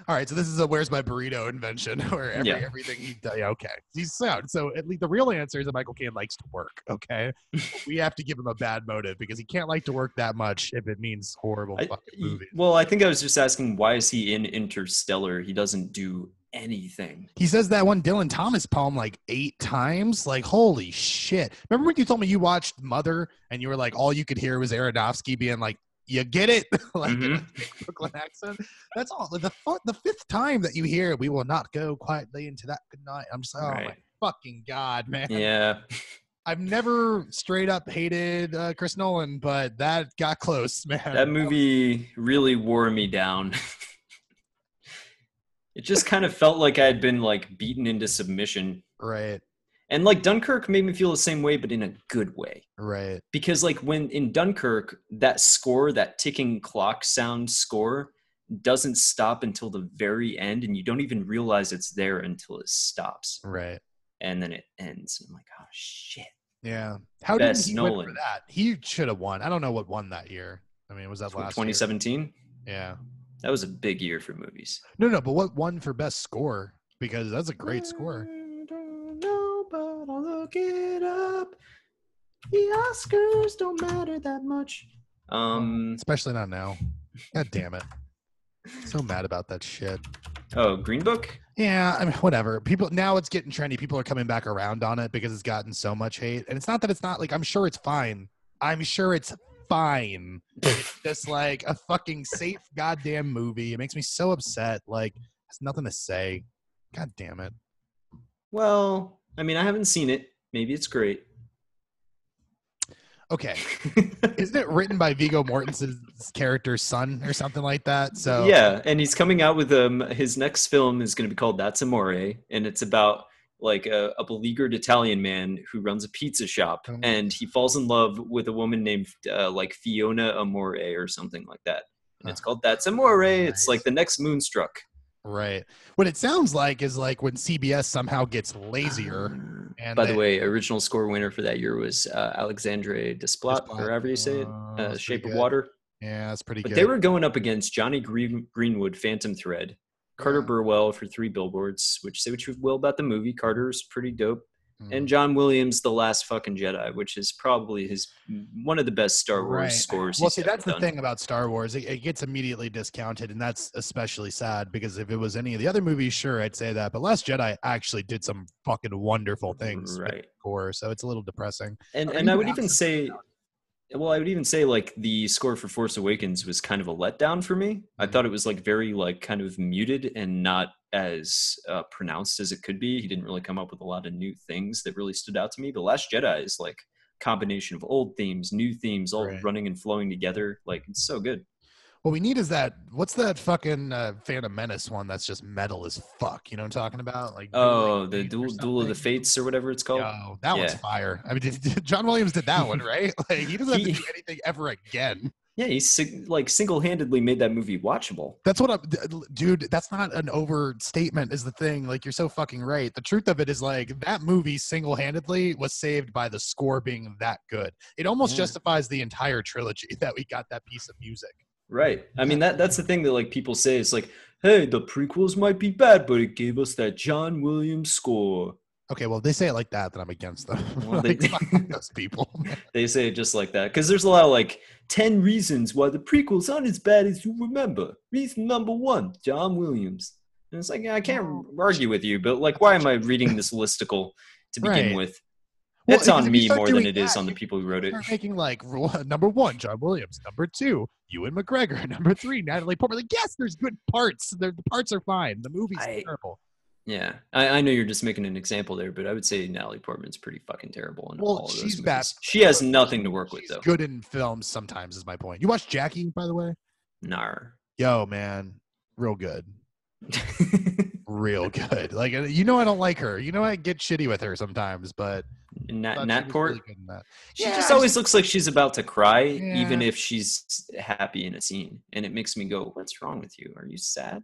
[SPEAKER 2] All right, so this is a "Where's my burrito" invention, where every,
[SPEAKER 3] Yeah.
[SPEAKER 2] everything he does. Yeah, okay, he's sound. So at least the real answer is that Michael Caine likes to work. Okay, we have to give him a bad motive because he can't like to work that much if it means horrible
[SPEAKER 3] I-
[SPEAKER 2] fucking movies.
[SPEAKER 3] well, I think I was just asking why is he in Interstellar? He doesn't do anything.
[SPEAKER 2] He says that one Dylan Thomas poem like eight times. Like, holy shit! Remember when you told me you watched Mother and you were like, all you could hear was Aronofsky being like, "You get it," like
[SPEAKER 3] Mhm.
[SPEAKER 2] Brooklyn accent. That's all. The the fifth time that you hear, "We will not go quietly into that good night." I'm just like, oh my fucking god, man.
[SPEAKER 3] Yeah.
[SPEAKER 2] I've never straight up hated uh, Chris Nolan, but that got close, man.
[SPEAKER 3] That movie really wore me down. it just kind of felt like I had been like beaten into submission.
[SPEAKER 2] Right,
[SPEAKER 3] And like Dunkirk made me feel the same way, but in a good way.
[SPEAKER 2] right,
[SPEAKER 3] Because like when in Dunkirk, that score, that ticking clock sound score, doesn't stop until the very end, and you don't even realize it's there until it stops.
[SPEAKER 2] right.
[SPEAKER 3] And then it ends. And I'm like, oh shit.
[SPEAKER 2] Yeah. How did
[SPEAKER 3] Best
[SPEAKER 2] he win for that? He should have won. I don't know what won that year. I mean, was that last year?
[SPEAKER 3] 2017?
[SPEAKER 2] Yeah.
[SPEAKER 3] That was a big year for movies.
[SPEAKER 2] No, no, but what won for best score? Because that's a great score.
[SPEAKER 3] Don't know, but I'll look it up. The Oscars don't matter that much. Um.
[SPEAKER 2] Especially not now. God damn it. So mad about that shit.
[SPEAKER 3] Oh, Green Book.
[SPEAKER 2] Yeah, I mean, whatever. People now it's getting trendy. People are coming back around on it because it's gotten so much hate. And it's not that it's not like I'm sure it's fine. I'm sure it's fine. It's just like a fucking safe goddamn movie. It makes me so upset. Like, has nothing to say. God damn it.
[SPEAKER 3] Well, I mean, I haven't seen it. Maybe it's great.
[SPEAKER 2] Okay. Isn't it written by Viggo Mortensen's character's son or something like that? So
[SPEAKER 3] yeah, and he's coming out with um his next film is going to be called That's Amore, and it's about like a, a beleaguered Italian man who runs a pizza shop,
[SPEAKER 2] Oh.
[SPEAKER 3] and he falls in love with a woman named uh, like Fiona Amore or something like that. And it's
[SPEAKER 2] Oh,
[SPEAKER 3] called That's Amore. It's like the next Moonstruck.
[SPEAKER 2] Right. What it sounds like is like when CBS somehow gets lazier. And
[SPEAKER 3] By the way, original score winner for that year was uh, Alexandre Desplat,
[SPEAKER 2] Desplat.
[SPEAKER 3] or however you say it,
[SPEAKER 2] Oh,
[SPEAKER 3] uh, Shape of. Water.
[SPEAKER 2] Yeah, that's pretty
[SPEAKER 3] But
[SPEAKER 2] good.
[SPEAKER 3] they were going up against Jonny Green- Greenwood, Phantom Thread, Carter
[SPEAKER 2] Yeah.
[SPEAKER 3] Burwell for Three Billboards, which say what you will about the movie. Carter's pretty dope,
[SPEAKER 2] Mm.
[SPEAKER 3] and John Williams, The Last Fucking Jedi, which is probably his one of the best Star Wars
[SPEAKER 2] Right.
[SPEAKER 3] scores.
[SPEAKER 2] Well, see, that's the
[SPEAKER 3] done.
[SPEAKER 2] thing about Star Wars. It, it gets immediately discounted, and that's especially sad because if it was any of the other movies, sure, I'd say that. But Last Jedi actually did some fucking wonderful things
[SPEAKER 3] right?
[SPEAKER 2] core, so it's a little depressing.
[SPEAKER 3] And and I would even say, well, I would even say like the score for Force Awakens was kind of a letdown for me. I
[SPEAKER 2] Mhm.
[SPEAKER 3] thought it was like very like kind of muted and not as uh, pronounced as it could be. He didn't really come up with a lot of new things that really stood out to me. But Last Jedi is like combination of old themes, new themes, all
[SPEAKER 2] Right.
[SPEAKER 3] running and flowing together. Like it's so good.
[SPEAKER 2] What we need is that. What's that fucking uh, Phantom Menace one that's just metal as fuck? You know what I'm talking about? Like
[SPEAKER 3] Oh,
[SPEAKER 2] Dueling
[SPEAKER 3] the duel, duel of the fates or whatever it's called.
[SPEAKER 2] Yo, that one's fire. I mean, did, John Williams did that one, right? Like he doesn't have to do anything ever again.
[SPEAKER 3] Yeah, he's like single-handedly made that movie watchable.
[SPEAKER 2] That's what I'm, dude. That's not an overstatement. Is the thing like you're so fucking right. The truth of it is like that movie single handedly was saved by the score being that good. It almost
[SPEAKER 3] Yeah.
[SPEAKER 2] justifies the entire trilogy that we got that piece of music.
[SPEAKER 3] Right. I mean that that's the thing that like people say it's like, hey, the prequels might be bad, but it gave us that John Williams score.
[SPEAKER 2] Okay, well, if they say it like that, then I'm against them.
[SPEAKER 3] Well, they-
[SPEAKER 2] like, fuck those people.
[SPEAKER 3] They say it just like that because there's a lot of like ten reasons why the prequels aren't as bad as you remember. Reason number one: John Williams. And it's like I can't argue with you, but like, why am I reading this listicle to begin
[SPEAKER 2] Right.
[SPEAKER 3] with?
[SPEAKER 2] Well,
[SPEAKER 3] It's on me more than it is on the people who wrote it.
[SPEAKER 2] Making like number one, John Williams. Number two, Ewan McGregor. Number three, Natalie Portman. Like, yes, there's good parts. The, the parts are fine. The movie's
[SPEAKER 3] I-
[SPEAKER 2] terrible.
[SPEAKER 3] Yeah, I, I know you're just making an example there, but I would say Natalie Portman's pretty fucking terrible in
[SPEAKER 2] Well,
[SPEAKER 3] all of those
[SPEAKER 2] she's
[SPEAKER 3] movies.
[SPEAKER 2] bad.
[SPEAKER 3] She has nothing to work with though.
[SPEAKER 2] good in films sometimes. Is my point. You watch Jackie, by the way?
[SPEAKER 3] Nar.
[SPEAKER 2] Yo, man, real good. Real good. Like you know, I don't like her. You know, I get shitty with her sometimes, but
[SPEAKER 3] Nat,
[SPEAKER 2] thought she
[SPEAKER 3] Nat Port.
[SPEAKER 2] really good in that.
[SPEAKER 3] She
[SPEAKER 2] Yeah,
[SPEAKER 3] just always looks like she's about to cry, even if she's happy in a scene, and it makes me go, "What's wrong with you? Are you sad?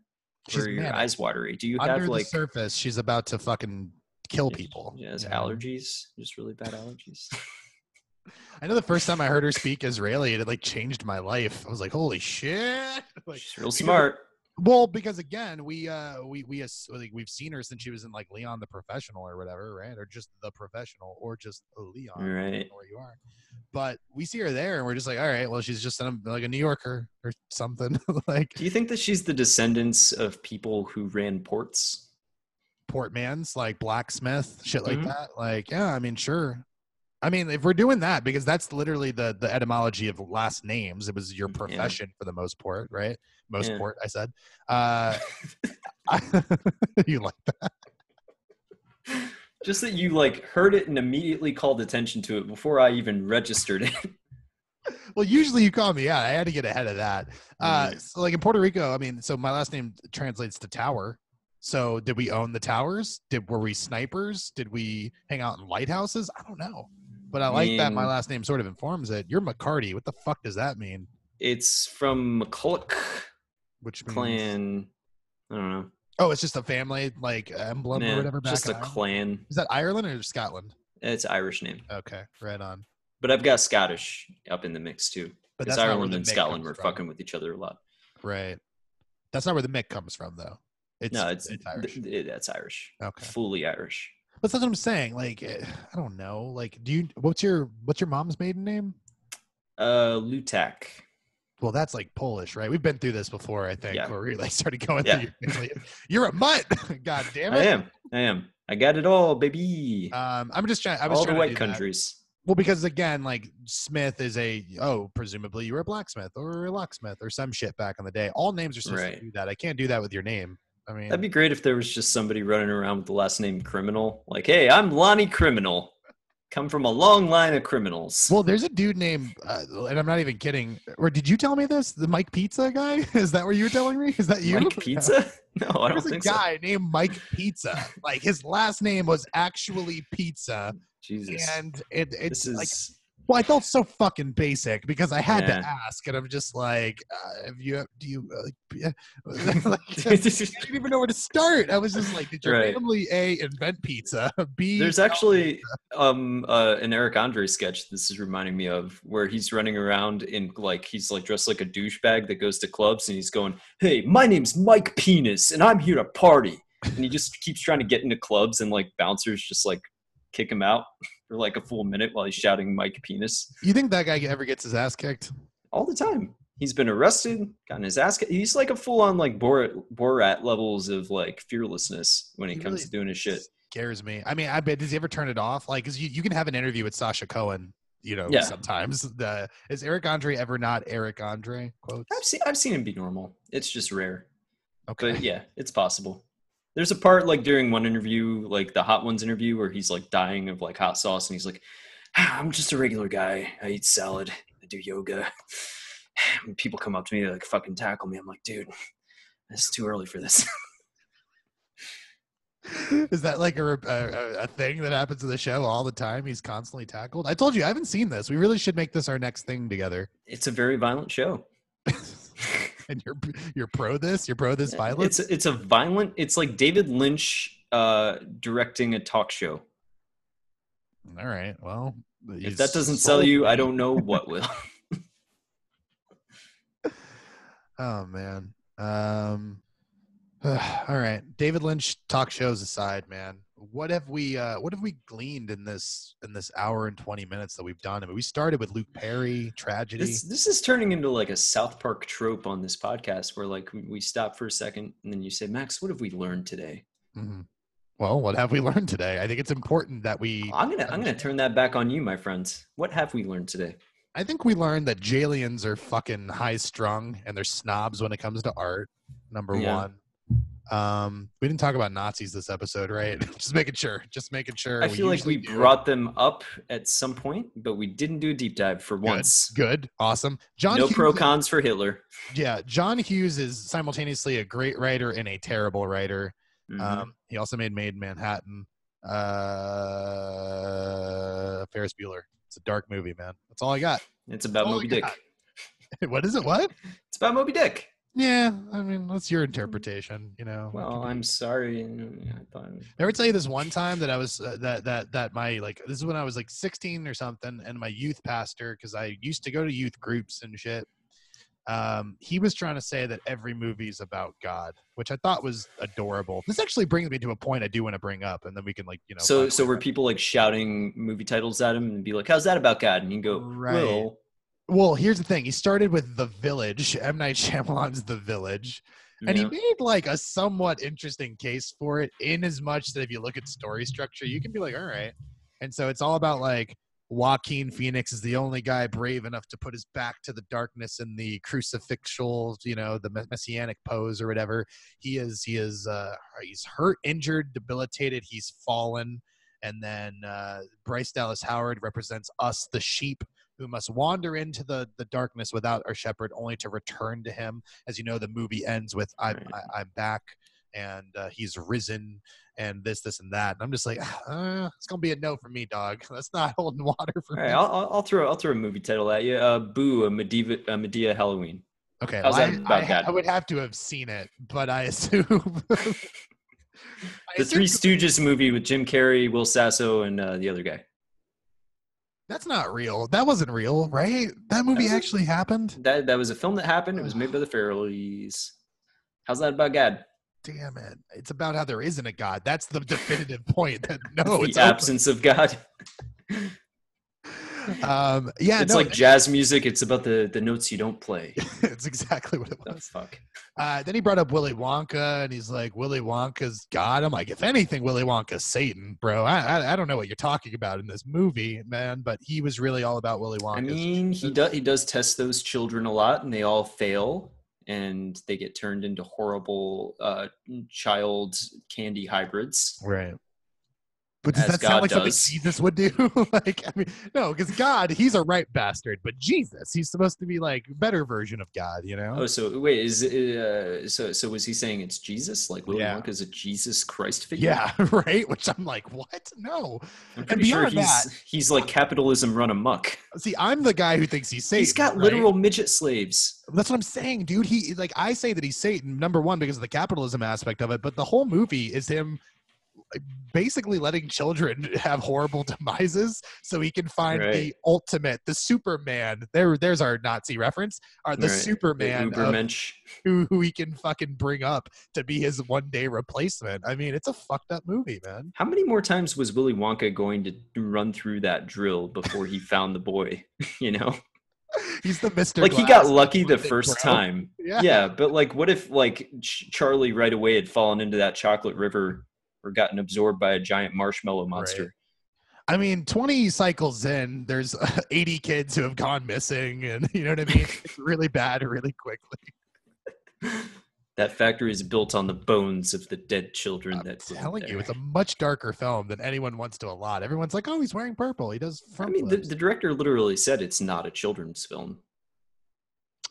[SPEAKER 2] She's
[SPEAKER 3] or are your
[SPEAKER 2] manic.
[SPEAKER 3] eyes watery? Do you
[SPEAKER 2] under
[SPEAKER 3] have
[SPEAKER 2] the
[SPEAKER 3] like
[SPEAKER 2] surface. She's about to fucking kill people.
[SPEAKER 3] She has
[SPEAKER 2] you know?
[SPEAKER 3] allergies, just really bad allergies.
[SPEAKER 2] I know the first time I heard her speak Israeli, it like changed my life. I was like, "Holy shit!" like,
[SPEAKER 3] she's real smart.
[SPEAKER 2] Well, because again, we uh we we like we've seen her since she was in like Leon the Professional or whatever, right? Or just the Professional, or just Leon,
[SPEAKER 3] Right.
[SPEAKER 2] Where you are, but we see her there, and we're just like, all right, well, she's just like a New Yorker or something, like
[SPEAKER 3] Do you think that she's the descendants of people who ran ports?
[SPEAKER 2] Portman's, like blacksmith, shit like
[SPEAKER 3] Mhm.
[SPEAKER 2] that. Like, yeah, I mean, sure. I mean, if we're doing that, because that's literally the the etymology of last names. It was your
[SPEAKER 3] Mm, Yeah.
[SPEAKER 2] profession for the most part, right? Most
[SPEAKER 3] Yeah.
[SPEAKER 2] part, I said. Uh, you like that?
[SPEAKER 3] Just that you like heard it and immediately called attention to it before I even registered it.
[SPEAKER 2] Well, usually you call me out. I had to get ahead of that. Uh, so like in Puerto Rico, I mean, so my last name translates to tower. So did we own the towers? Did were we snipers? Did we hang out in lighthouses? I don't know. But I like that my last name sort of informs it. You're McCarty. What the fuck does that mean?
[SPEAKER 3] It's from McCulloch
[SPEAKER 2] Which means
[SPEAKER 3] clan. I don't know.
[SPEAKER 2] oh, it's just a family like emblem or whatever.
[SPEAKER 3] Just a clan.
[SPEAKER 2] Is that Ireland or Scotland?
[SPEAKER 3] It's Irish name,
[SPEAKER 2] Okay, right on.
[SPEAKER 3] but I've got Scottish up in the mix too.
[SPEAKER 2] But
[SPEAKER 3] Because Ireland and Scotland were
[SPEAKER 2] from.
[SPEAKER 3] fucking with each other a lot.
[SPEAKER 2] Right. That's not where the Mick comes from, though. It's
[SPEAKER 3] no, it's,
[SPEAKER 2] it's Irish.
[SPEAKER 3] th- th- that's Irish.
[SPEAKER 2] Okay.
[SPEAKER 3] Fully Irish.
[SPEAKER 2] But that's what I'm saying. Like, eh, I don't know. Like, do you? What's your What's your mom's maiden name?
[SPEAKER 3] Uh, Lutak.
[SPEAKER 2] Well, that's like Polish, right? We've been through this before, I think,
[SPEAKER 3] Yeah.
[SPEAKER 2] where we like started going
[SPEAKER 3] Yeah.
[SPEAKER 2] through your family. You're a mutt. God damn it.
[SPEAKER 3] I am. I am. I got it all, baby.
[SPEAKER 2] Um, I'm just trying. I was
[SPEAKER 3] all the
[SPEAKER 2] trying to
[SPEAKER 3] white
[SPEAKER 2] do that.
[SPEAKER 3] countries.
[SPEAKER 2] Well, because again, like Smith is a oh, presumably you were a blacksmith or a locksmith or some shit back in the day. All names are supposed
[SPEAKER 3] Right.
[SPEAKER 2] to do that. I can't do that with your name. I mean,
[SPEAKER 3] That'd be great if there was just somebody running around with the last name Criminal. Like, hey, I'm Lonnie Criminal. Come from a long line of criminals.
[SPEAKER 2] well, there's a dude named, uh, and I'm not even kidding. Or did you tell me this? The Mike Pizza guy? Is that what you were telling me? Is that you?
[SPEAKER 3] Mike Pizza? No, I don't think so.
[SPEAKER 2] There's a guy named Mike Pizza. Like his last name was actually Pizza.
[SPEAKER 3] Jesus.
[SPEAKER 2] and it, it's
[SPEAKER 3] is
[SPEAKER 2] like, well, I felt so fucking basic because I had
[SPEAKER 3] Yeah.
[SPEAKER 2] to ask, and I'm just like, uh, have you, do you, uh, like, I didn't even know where to start. I was just like, did your
[SPEAKER 3] Right.
[SPEAKER 2] family a invent pizza? B
[SPEAKER 3] There's actually um uh, an Eric Andre sketch this is reminding me of where he's running around in like he's like dressed like a douchebag that goes to clubs and he's going, Hey, my name's Mike Penis and I'm here to party. And he just keeps trying to get into clubs and like bouncers just like kick him out for like a full minute while he's shouting Mike Penis.
[SPEAKER 2] You think that guy ever gets his ass kicked?
[SPEAKER 3] All the time. He's been arrested, gotten his ass kicked. He's like a full on like Borat, Borat levels of like fearlessness when it
[SPEAKER 2] He
[SPEAKER 3] comes
[SPEAKER 2] really
[SPEAKER 3] to doing his shit.
[SPEAKER 2] Scares me. I mean, I bet does he ever turn it off? Like, cause you, you can have an interview with Sacha Cohen. You know,
[SPEAKER 3] Yeah.
[SPEAKER 2] sometimes the is Eric Andre ever not Eric Andre? Quotes.
[SPEAKER 3] I've seen I've seen him be normal. It's just rare.
[SPEAKER 2] Okay.
[SPEAKER 3] But yeah, it's possible. There's a part like during one interview, like the Hot Ones interview, where he's like dying of like hot sauce, and he's like, "Ah, "I'm just a regular guy. I eat salad. I do yoga." When people come up to me, they like fucking tackle me. I'm like, dude, it's too early for this.
[SPEAKER 2] Is that like a, a a thing that happens in the show all the time? He's constantly tackled. I told you I haven't seen this. We really should make this our next thing together.
[SPEAKER 3] it's a very violent show.
[SPEAKER 2] and you're you're pro this. You're pro this violence.
[SPEAKER 3] It's it's a violent. It's like David Lynch uh, directing a talk show.
[SPEAKER 2] all right. Well,
[SPEAKER 3] If that doesn't sell you, I don't know what will.
[SPEAKER 2] Oh man. Um. all right. David Lynch talk shows aside, man. What have we uh what have we gleaned in this in this hour and 20 minutes that we've done i mean we started with luke perry tragedy
[SPEAKER 3] This this is turning into like a South Park trope on this podcast, where like we stop for a second and then you say, "Max, what have we learned today?"
[SPEAKER 2] Mhm. well what have we learned today i think it's important that we
[SPEAKER 3] I'm gonna I'm gonna turn that back on you, my friends. What have we learned today?
[SPEAKER 2] i think we learned that Jaliens are fucking high strung and they're snobs when it comes to art number
[SPEAKER 3] Yeah.
[SPEAKER 2] one um we didn't talk about nazis this episode right just making sure just making sure
[SPEAKER 3] I feel like we
[SPEAKER 2] do.
[SPEAKER 3] brought them up at some point, but we didn't do a deep dive for
[SPEAKER 2] Good.
[SPEAKER 3] once.
[SPEAKER 2] good awesome john
[SPEAKER 3] no
[SPEAKER 2] Hughes
[SPEAKER 3] pro cons for Hitler.
[SPEAKER 2] yeah john hughes is simultaneously a great writer and a terrible writer
[SPEAKER 3] Mhm.
[SPEAKER 2] Um, he also made Maid in Manhattan. Uh, Ferris Bueller. It's a dark movie, man. That's all I got.
[SPEAKER 3] it's about Moby Dick.
[SPEAKER 2] what is it? What?
[SPEAKER 3] It's about Moby Dick.
[SPEAKER 2] Yeah, I mean, that's your interpretation. You know.
[SPEAKER 3] Well, I'm sorry. I thought
[SPEAKER 2] Ever tell you this one time that I was uh, that that that my like this is when I was like 16 or something, and my youth pastor because I used to go to youth groups and shit. Um, he was trying to say that every movie is about God, which I thought was adorable. This actually brings me to a point I do want to bring up, and then we can like you know.
[SPEAKER 3] so. So were people like shouting movie titles at him and be like, "How's that about God?" And you go,
[SPEAKER 2] Right.
[SPEAKER 3] "Well,
[SPEAKER 2] Well, here's the thing. He started with The Village, M. Night Shyamalan's The Village, and
[SPEAKER 3] yeah.
[SPEAKER 2] he made like a somewhat interesting case for it in as much that if you look at story structure, you can be like, all right. And so it's all about like Joaquin Phoenix is the only guy brave enough to put his back to the darkness and the crucifixial, you know, the messianic pose or whatever. He is, he is, uh, he's hurt, injured, debilitated. He's fallen. And then uh, Bryce Dallas Howard represents us, the sheep, who must wander into the the darkness without our shepherd, only to return to him. As you know, the movie ends with "I'm
[SPEAKER 3] Right.
[SPEAKER 2] I, I'm back." And uh, he's risen, and this, this, and that. And I'm just like, uh, it's gonna be a no for me, dog. That's not holding water for me.
[SPEAKER 3] I'll, I'll, throw I'll throw a movie title at you. Uh, Boo, a Madea, a Madea Halloween.
[SPEAKER 2] okay, well, I, I? I would have to have seen it, but I assume I
[SPEAKER 3] The Three Stooges movie with Jim Carrey, Will Sasso, and uh, the other guy.
[SPEAKER 2] That's not real. That wasn't real, right? That movie
[SPEAKER 3] a-
[SPEAKER 2] actually happened.
[SPEAKER 3] That that was a film that happened. It was made by the Farrellys. How's that about God?
[SPEAKER 2] Damn it! It's about how there isn't a god. That's the definitive point. That no,
[SPEAKER 3] the
[SPEAKER 2] it's open.
[SPEAKER 3] absence of God.
[SPEAKER 2] Um, yeah,
[SPEAKER 3] it's
[SPEAKER 2] no,
[SPEAKER 3] like jazz music. It's about the the notes you don't play.
[SPEAKER 2] it's exactly what it
[SPEAKER 3] the
[SPEAKER 2] was.
[SPEAKER 3] fuck.
[SPEAKER 2] Uh, then he brought up Willy Wonka, and he's like, Willy Wonka's God. I'm like, if anything, Willy Wonka's Satan, bro. I, I I don't know what you're talking about in this movie, man. But he was really all about Willy Wonka.
[SPEAKER 3] I mean, he does he does test those children a lot, and they all fail, and they get turned into horrible uh, child candy hybrids.
[SPEAKER 2] right. But does
[SPEAKER 3] As
[SPEAKER 2] that sound
[SPEAKER 3] God
[SPEAKER 2] like
[SPEAKER 3] does.
[SPEAKER 2] something Jesus would do? like, I mean, no, because God, he's a right bastard, but Jesus, he's supposed to be like better version of God, you know?
[SPEAKER 3] Oh, so wait, is it, uh, so so was he saying it's Jesus? Like Willy
[SPEAKER 2] Yeah.
[SPEAKER 3] Wonka's a Jesus Christ figure?
[SPEAKER 2] yeah, right. Which I'm like, what? No.
[SPEAKER 3] I'm pretty sure he's he's like capitalism run amok.
[SPEAKER 2] See, I'm the guy who thinks he's Satan.
[SPEAKER 3] he's got
[SPEAKER 2] right?
[SPEAKER 3] literal midget slaves.
[SPEAKER 2] That's what I'm saying, dude. He like I say that he's Satan number one because of the capitalism aspect of it, but the whole movie is him like, basically letting children have horrible demises so he can find the ultimate, the Superman. There, there's our Nazi reference. Are the
[SPEAKER 3] Right.
[SPEAKER 2] Superman
[SPEAKER 3] the
[SPEAKER 2] who who he can fucking bring up to be his one day replacement. I mean, it's a fucked up movie, man.
[SPEAKER 3] How many more times was Willy Wonka going to run through that drill before he found the boy? You know,
[SPEAKER 2] He's the Mister.
[SPEAKER 3] like he got lucky the first time.
[SPEAKER 2] Yeah.
[SPEAKER 3] Yeah, but like, what if like Ch- Charlie right away had fallen into that chocolate river or gotten absorbed by a giant marshmallow monster?
[SPEAKER 2] I mean, 20 cycles in, there's 80 kids who have gone missing, and you know what I mean? It's really bad really quickly.
[SPEAKER 3] That factory is built on the bones of the dead children.
[SPEAKER 2] I'm
[SPEAKER 3] that
[SPEAKER 2] telling you, it's a much darker film than anyone wants to allot. Everyone's like, oh, he's wearing purple. He does
[SPEAKER 3] I mean, the, the director literally said it's not a children's film.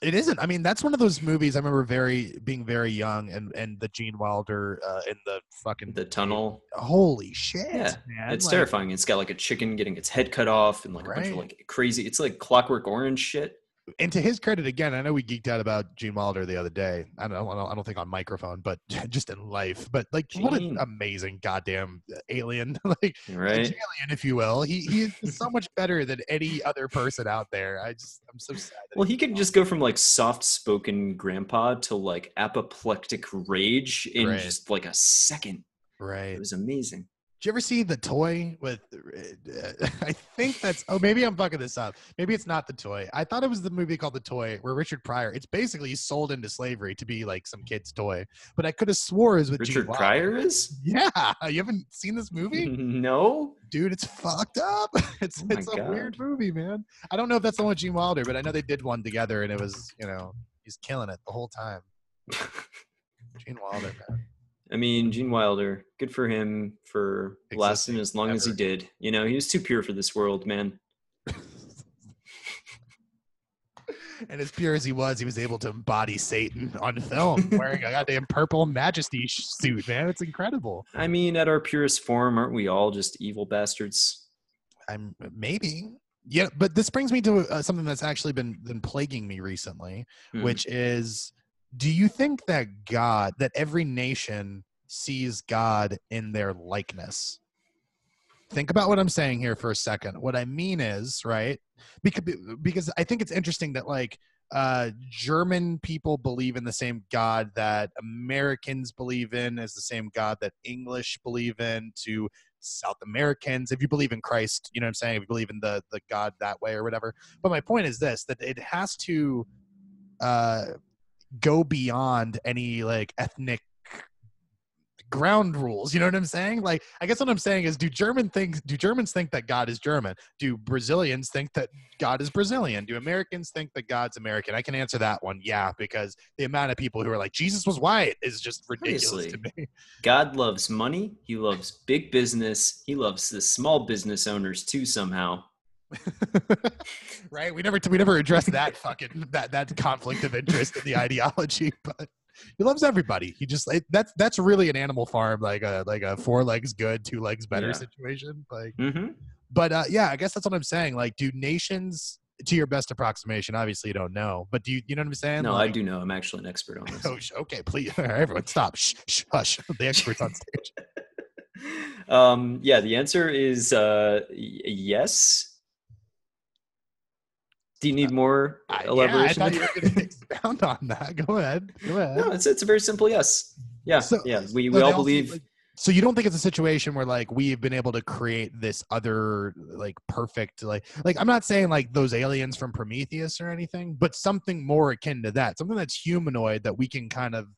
[SPEAKER 2] It isn't. I mean, that's one of those movies I remember very being very young and and the Gene Wilder uh, in the fucking
[SPEAKER 3] The tunnel.
[SPEAKER 2] Holy shit,
[SPEAKER 3] Yeah,
[SPEAKER 2] man!
[SPEAKER 3] It's
[SPEAKER 2] Like,
[SPEAKER 3] terrifying. It's got like a chicken getting its head cut off and like a bunch of like crazy. It's like Clockwork Orange shit.
[SPEAKER 2] And to his credit, again, I know we geeked out about Gene Wilder the other day. I don't, I don't, I don't think on microphone, but just in life. But like, what an
[SPEAKER 3] mm.
[SPEAKER 2] amazing goddamn uh, alien, like
[SPEAKER 3] Right?
[SPEAKER 2] alien, if you will. He he is so much better than any other person out there. I just, I'm so sad.
[SPEAKER 3] Well, he could just go from like soft spoken grandpa to like apoplectic rage in
[SPEAKER 2] Right.
[SPEAKER 3] just like a second.
[SPEAKER 2] right.
[SPEAKER 3] It was amazing.
[SPEAKER 2] Did you ever see the toy with? uh, I think that's. Oh, maybe I'm fucking this up. Maybe it's not the toy. I thought it was the movie called The Toy, where Richard Pryor. It's basically sold into slavery to be like some kid's toy. But I could have swore it was with
[SPEAKER 3] Richard
[SPEAKER 2] Wilder.
[SPEAKER 3] Pryor is?
[SPEAKER 2] Yeah, you haven't seen this movie,
[SPEAKER 3] no.
[SPEAKER 2] dude? It's fucked up. It's
[SPEAKER 3] Oh
[SPEAKER 2] it's a
[SPEAKER 3] God.
[SPEAKER 2] weird movie, man. I don't know if that's the one with Gene Wilder, but I know they did one together, and it was you know he's killing it the whole time. Gene Wilder, man.
[SPEAKER 3] I mean, Gene Wilder, good for him for lasting as long as he did. You know, he was too pure for this world, man.
[SPEAKER 2] And as pure as he was, he was able to embody Satan on film, wearing a goddamn purple majesty suit, man. It's incredible.
[SPEAKER 3] I mean, at our purest form, aren't we all just evil bastards?
[SPEAKER 2] I'm maybe, yeah. But this brings me to uh, something that's actually been been plaguing me recently,
[SPEAKER 3] Hmm.
[SPEAKER 2] which is, do you think that God, that every nation sees God in their likeness? Think about what I'm saying here for a second. What I mean is, right? Because because I think it's interesting that like uh, German people believe in the same God that Americans believe in, as the same God that English believe in. To South Americans, if you believe in Christ, you know what I'm saying. If you believe in the the God that way or whatever. But my point is this: that it has to uh, go beyond any like ethnic ground rules you know what i'm saying like i guess what i'm saying is do german things do germans think that god is german do brazilians think that god is brazilian do americans think that god's american i can answer that one yeah because the amount of people who are like jesus was white is just ridiculous to me
[SPEAKER 3] God loves money. He loves big business. He loves the small business owners too, somehow.
[SPEAKER 2] right we never we never addressed that fucking that that conflict of interest in the ideology but he loves everybody he just it, that's that's really an animal farm like a like a four legs good two legs better
[SPEAKER 3] Yeah.
[SPEAKER 2] situation like
[SPEAKER 3] hmm
[SPEAKER 2] but uh yeah i guess that's what i'm saying like do nations to your best approximation obviously you don't know but do you you know what i'm saying
[SPEAKER 3] No, I do know. I'm actually an expert on this.
[SPEAKER 2] oh okay please everyone stop shh, shh hush the experts on stage
[SPEAKER 3] um, yeah, the answer is uh, yes. Do you need more
[SPEAKER 2] I, yeah, I
[SPEAKER 3] elaboration?
[SPEAKER 2] thought you were going to expound on that go ahead go ahead
[SPEAKER 3] no, it's it's a very simple yes. Yeah,
[SPEAKER 2] So-
[SPEAKER 3] yeah. We we all believe.
[SPEAKER 2] like- so you don't think it's a situation where like we've been able to create this other like perfect like like I'm not saying like those aliens from Prometheus or anything, but something more akin to that, something that's humanoid that we can kind of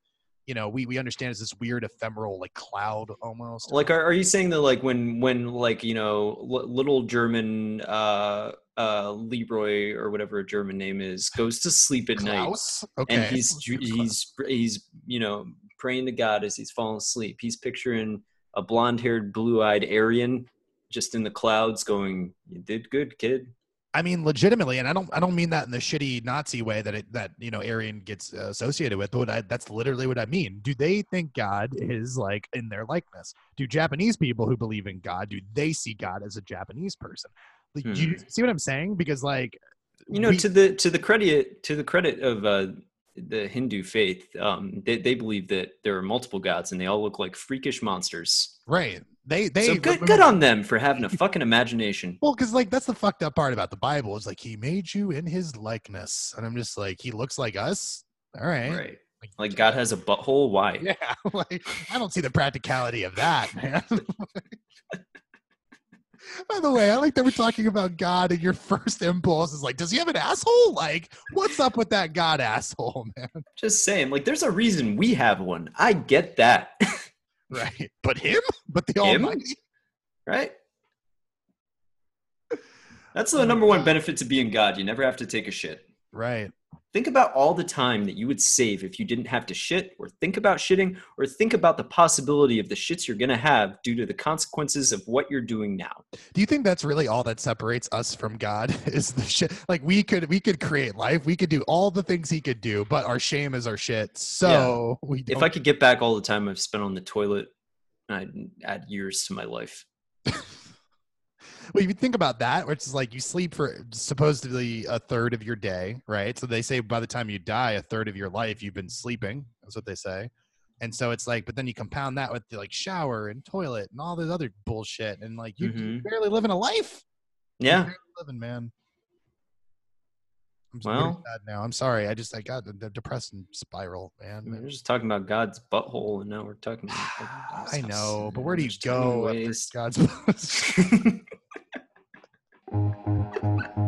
[SPEAKER 2] you know we we understand is this weird ephemeral like cloud almost.
[SPEAKER 3] like are, are you saying that like when when like you know l- little german uh uh leroy or whatever a german name is goes to sleep at night
[SPEAKER 2] Okay.
[SPEAKER 3] and he's he's he's you know praying to god as he's falling asleep he's picturing a blonde-haired blue-eyed aryan just in the clouds going you did good kid
[SPEAKER 2] I mean, legitimately, and I don't, I don't mean that in the shitty Nazi way that it, that you know, Aryan gets uh, associated with. But I, that's literally what I mean. Do they think God is like in their likeness? Do Japanese people who believe in God do they see God as a Japanese person? Like, do you see what I'm saying? Because like,
[SPEAKER 3] you know
[SPEAKER 2] we-
[SPEAKER 3] to the to the credit to the credit of uh the hindu faith um they, they believe that there are multiple gods and they all look like freakish monsters
[SPEAKER 2] right? They, they
[SPEAKER 3] so good, good on them for having a fucking imagination.
[SPEAKER 2] Well, because like that's the fucked up part about the Bible is like he made you in his likeness, and I'm just like he looks like us. All right.
[SPEAKER 3] Right. Like God has a butthole. Why?
[SPEAKER 2] Yeah, like I don't see the practicality of that, man. By the way, I like that we're talking about God, and your first impulse is like, does he have an asshole? Like, what's up with that God asshole, man?
[SPEAKER 3] Just saying. Like, there's a reason we have one. I get that.
[SPEAKER 2] Right. But him? But the
[SPEAKER 3] Him?
[SPEAKER 2] Almighty?
[SPEAKER 3] right? That's the
[SPEAKER 2] Oh,
[SPEAKER 3] number one benefit to being God. You never have to take a shit.
[SPEAKER 2] Right.
[SPEAKER 3] Think about all the time that you would save if you didn't have to shit, or think about shitting, or think about the possibility of the shits you're going to have due to the consequences of what you're doing now.
[SPEAKER 2] Do you think that's really all that separates us from God? Is the shit like we could we could create life, we could do all the things he could do, but our shame is our shit. So we don't
[SPEAKER 3] If I could get back all the time I've spent on the toilet, I'd add years to my life.
[SPEAKER 2] Well, you think about that, which is like you sleep for supposedly a third of your day, right? So they say by the time you die, a third of your life you've been sleeping. That's what they say. And so it's like, but then you compound that with the like shower and toilet and all this other bullshit, and like you, you're
[SPEAKER 3] Mhm.
[SPEAKER 2] barely living a life. You're
[SPEAKER 3] Yeah.
[SPEAKER 2] barely living, man. I'm
[SPEAKER 3] well,
[SPEAKER 2] now. I'm sorry. I just I got the, the depressing spiral, man.
[SPEAKER 3] We're just talking about God's butthole, and now we're talking. About
[SPEAKER 2] I know, but where do you go after God's?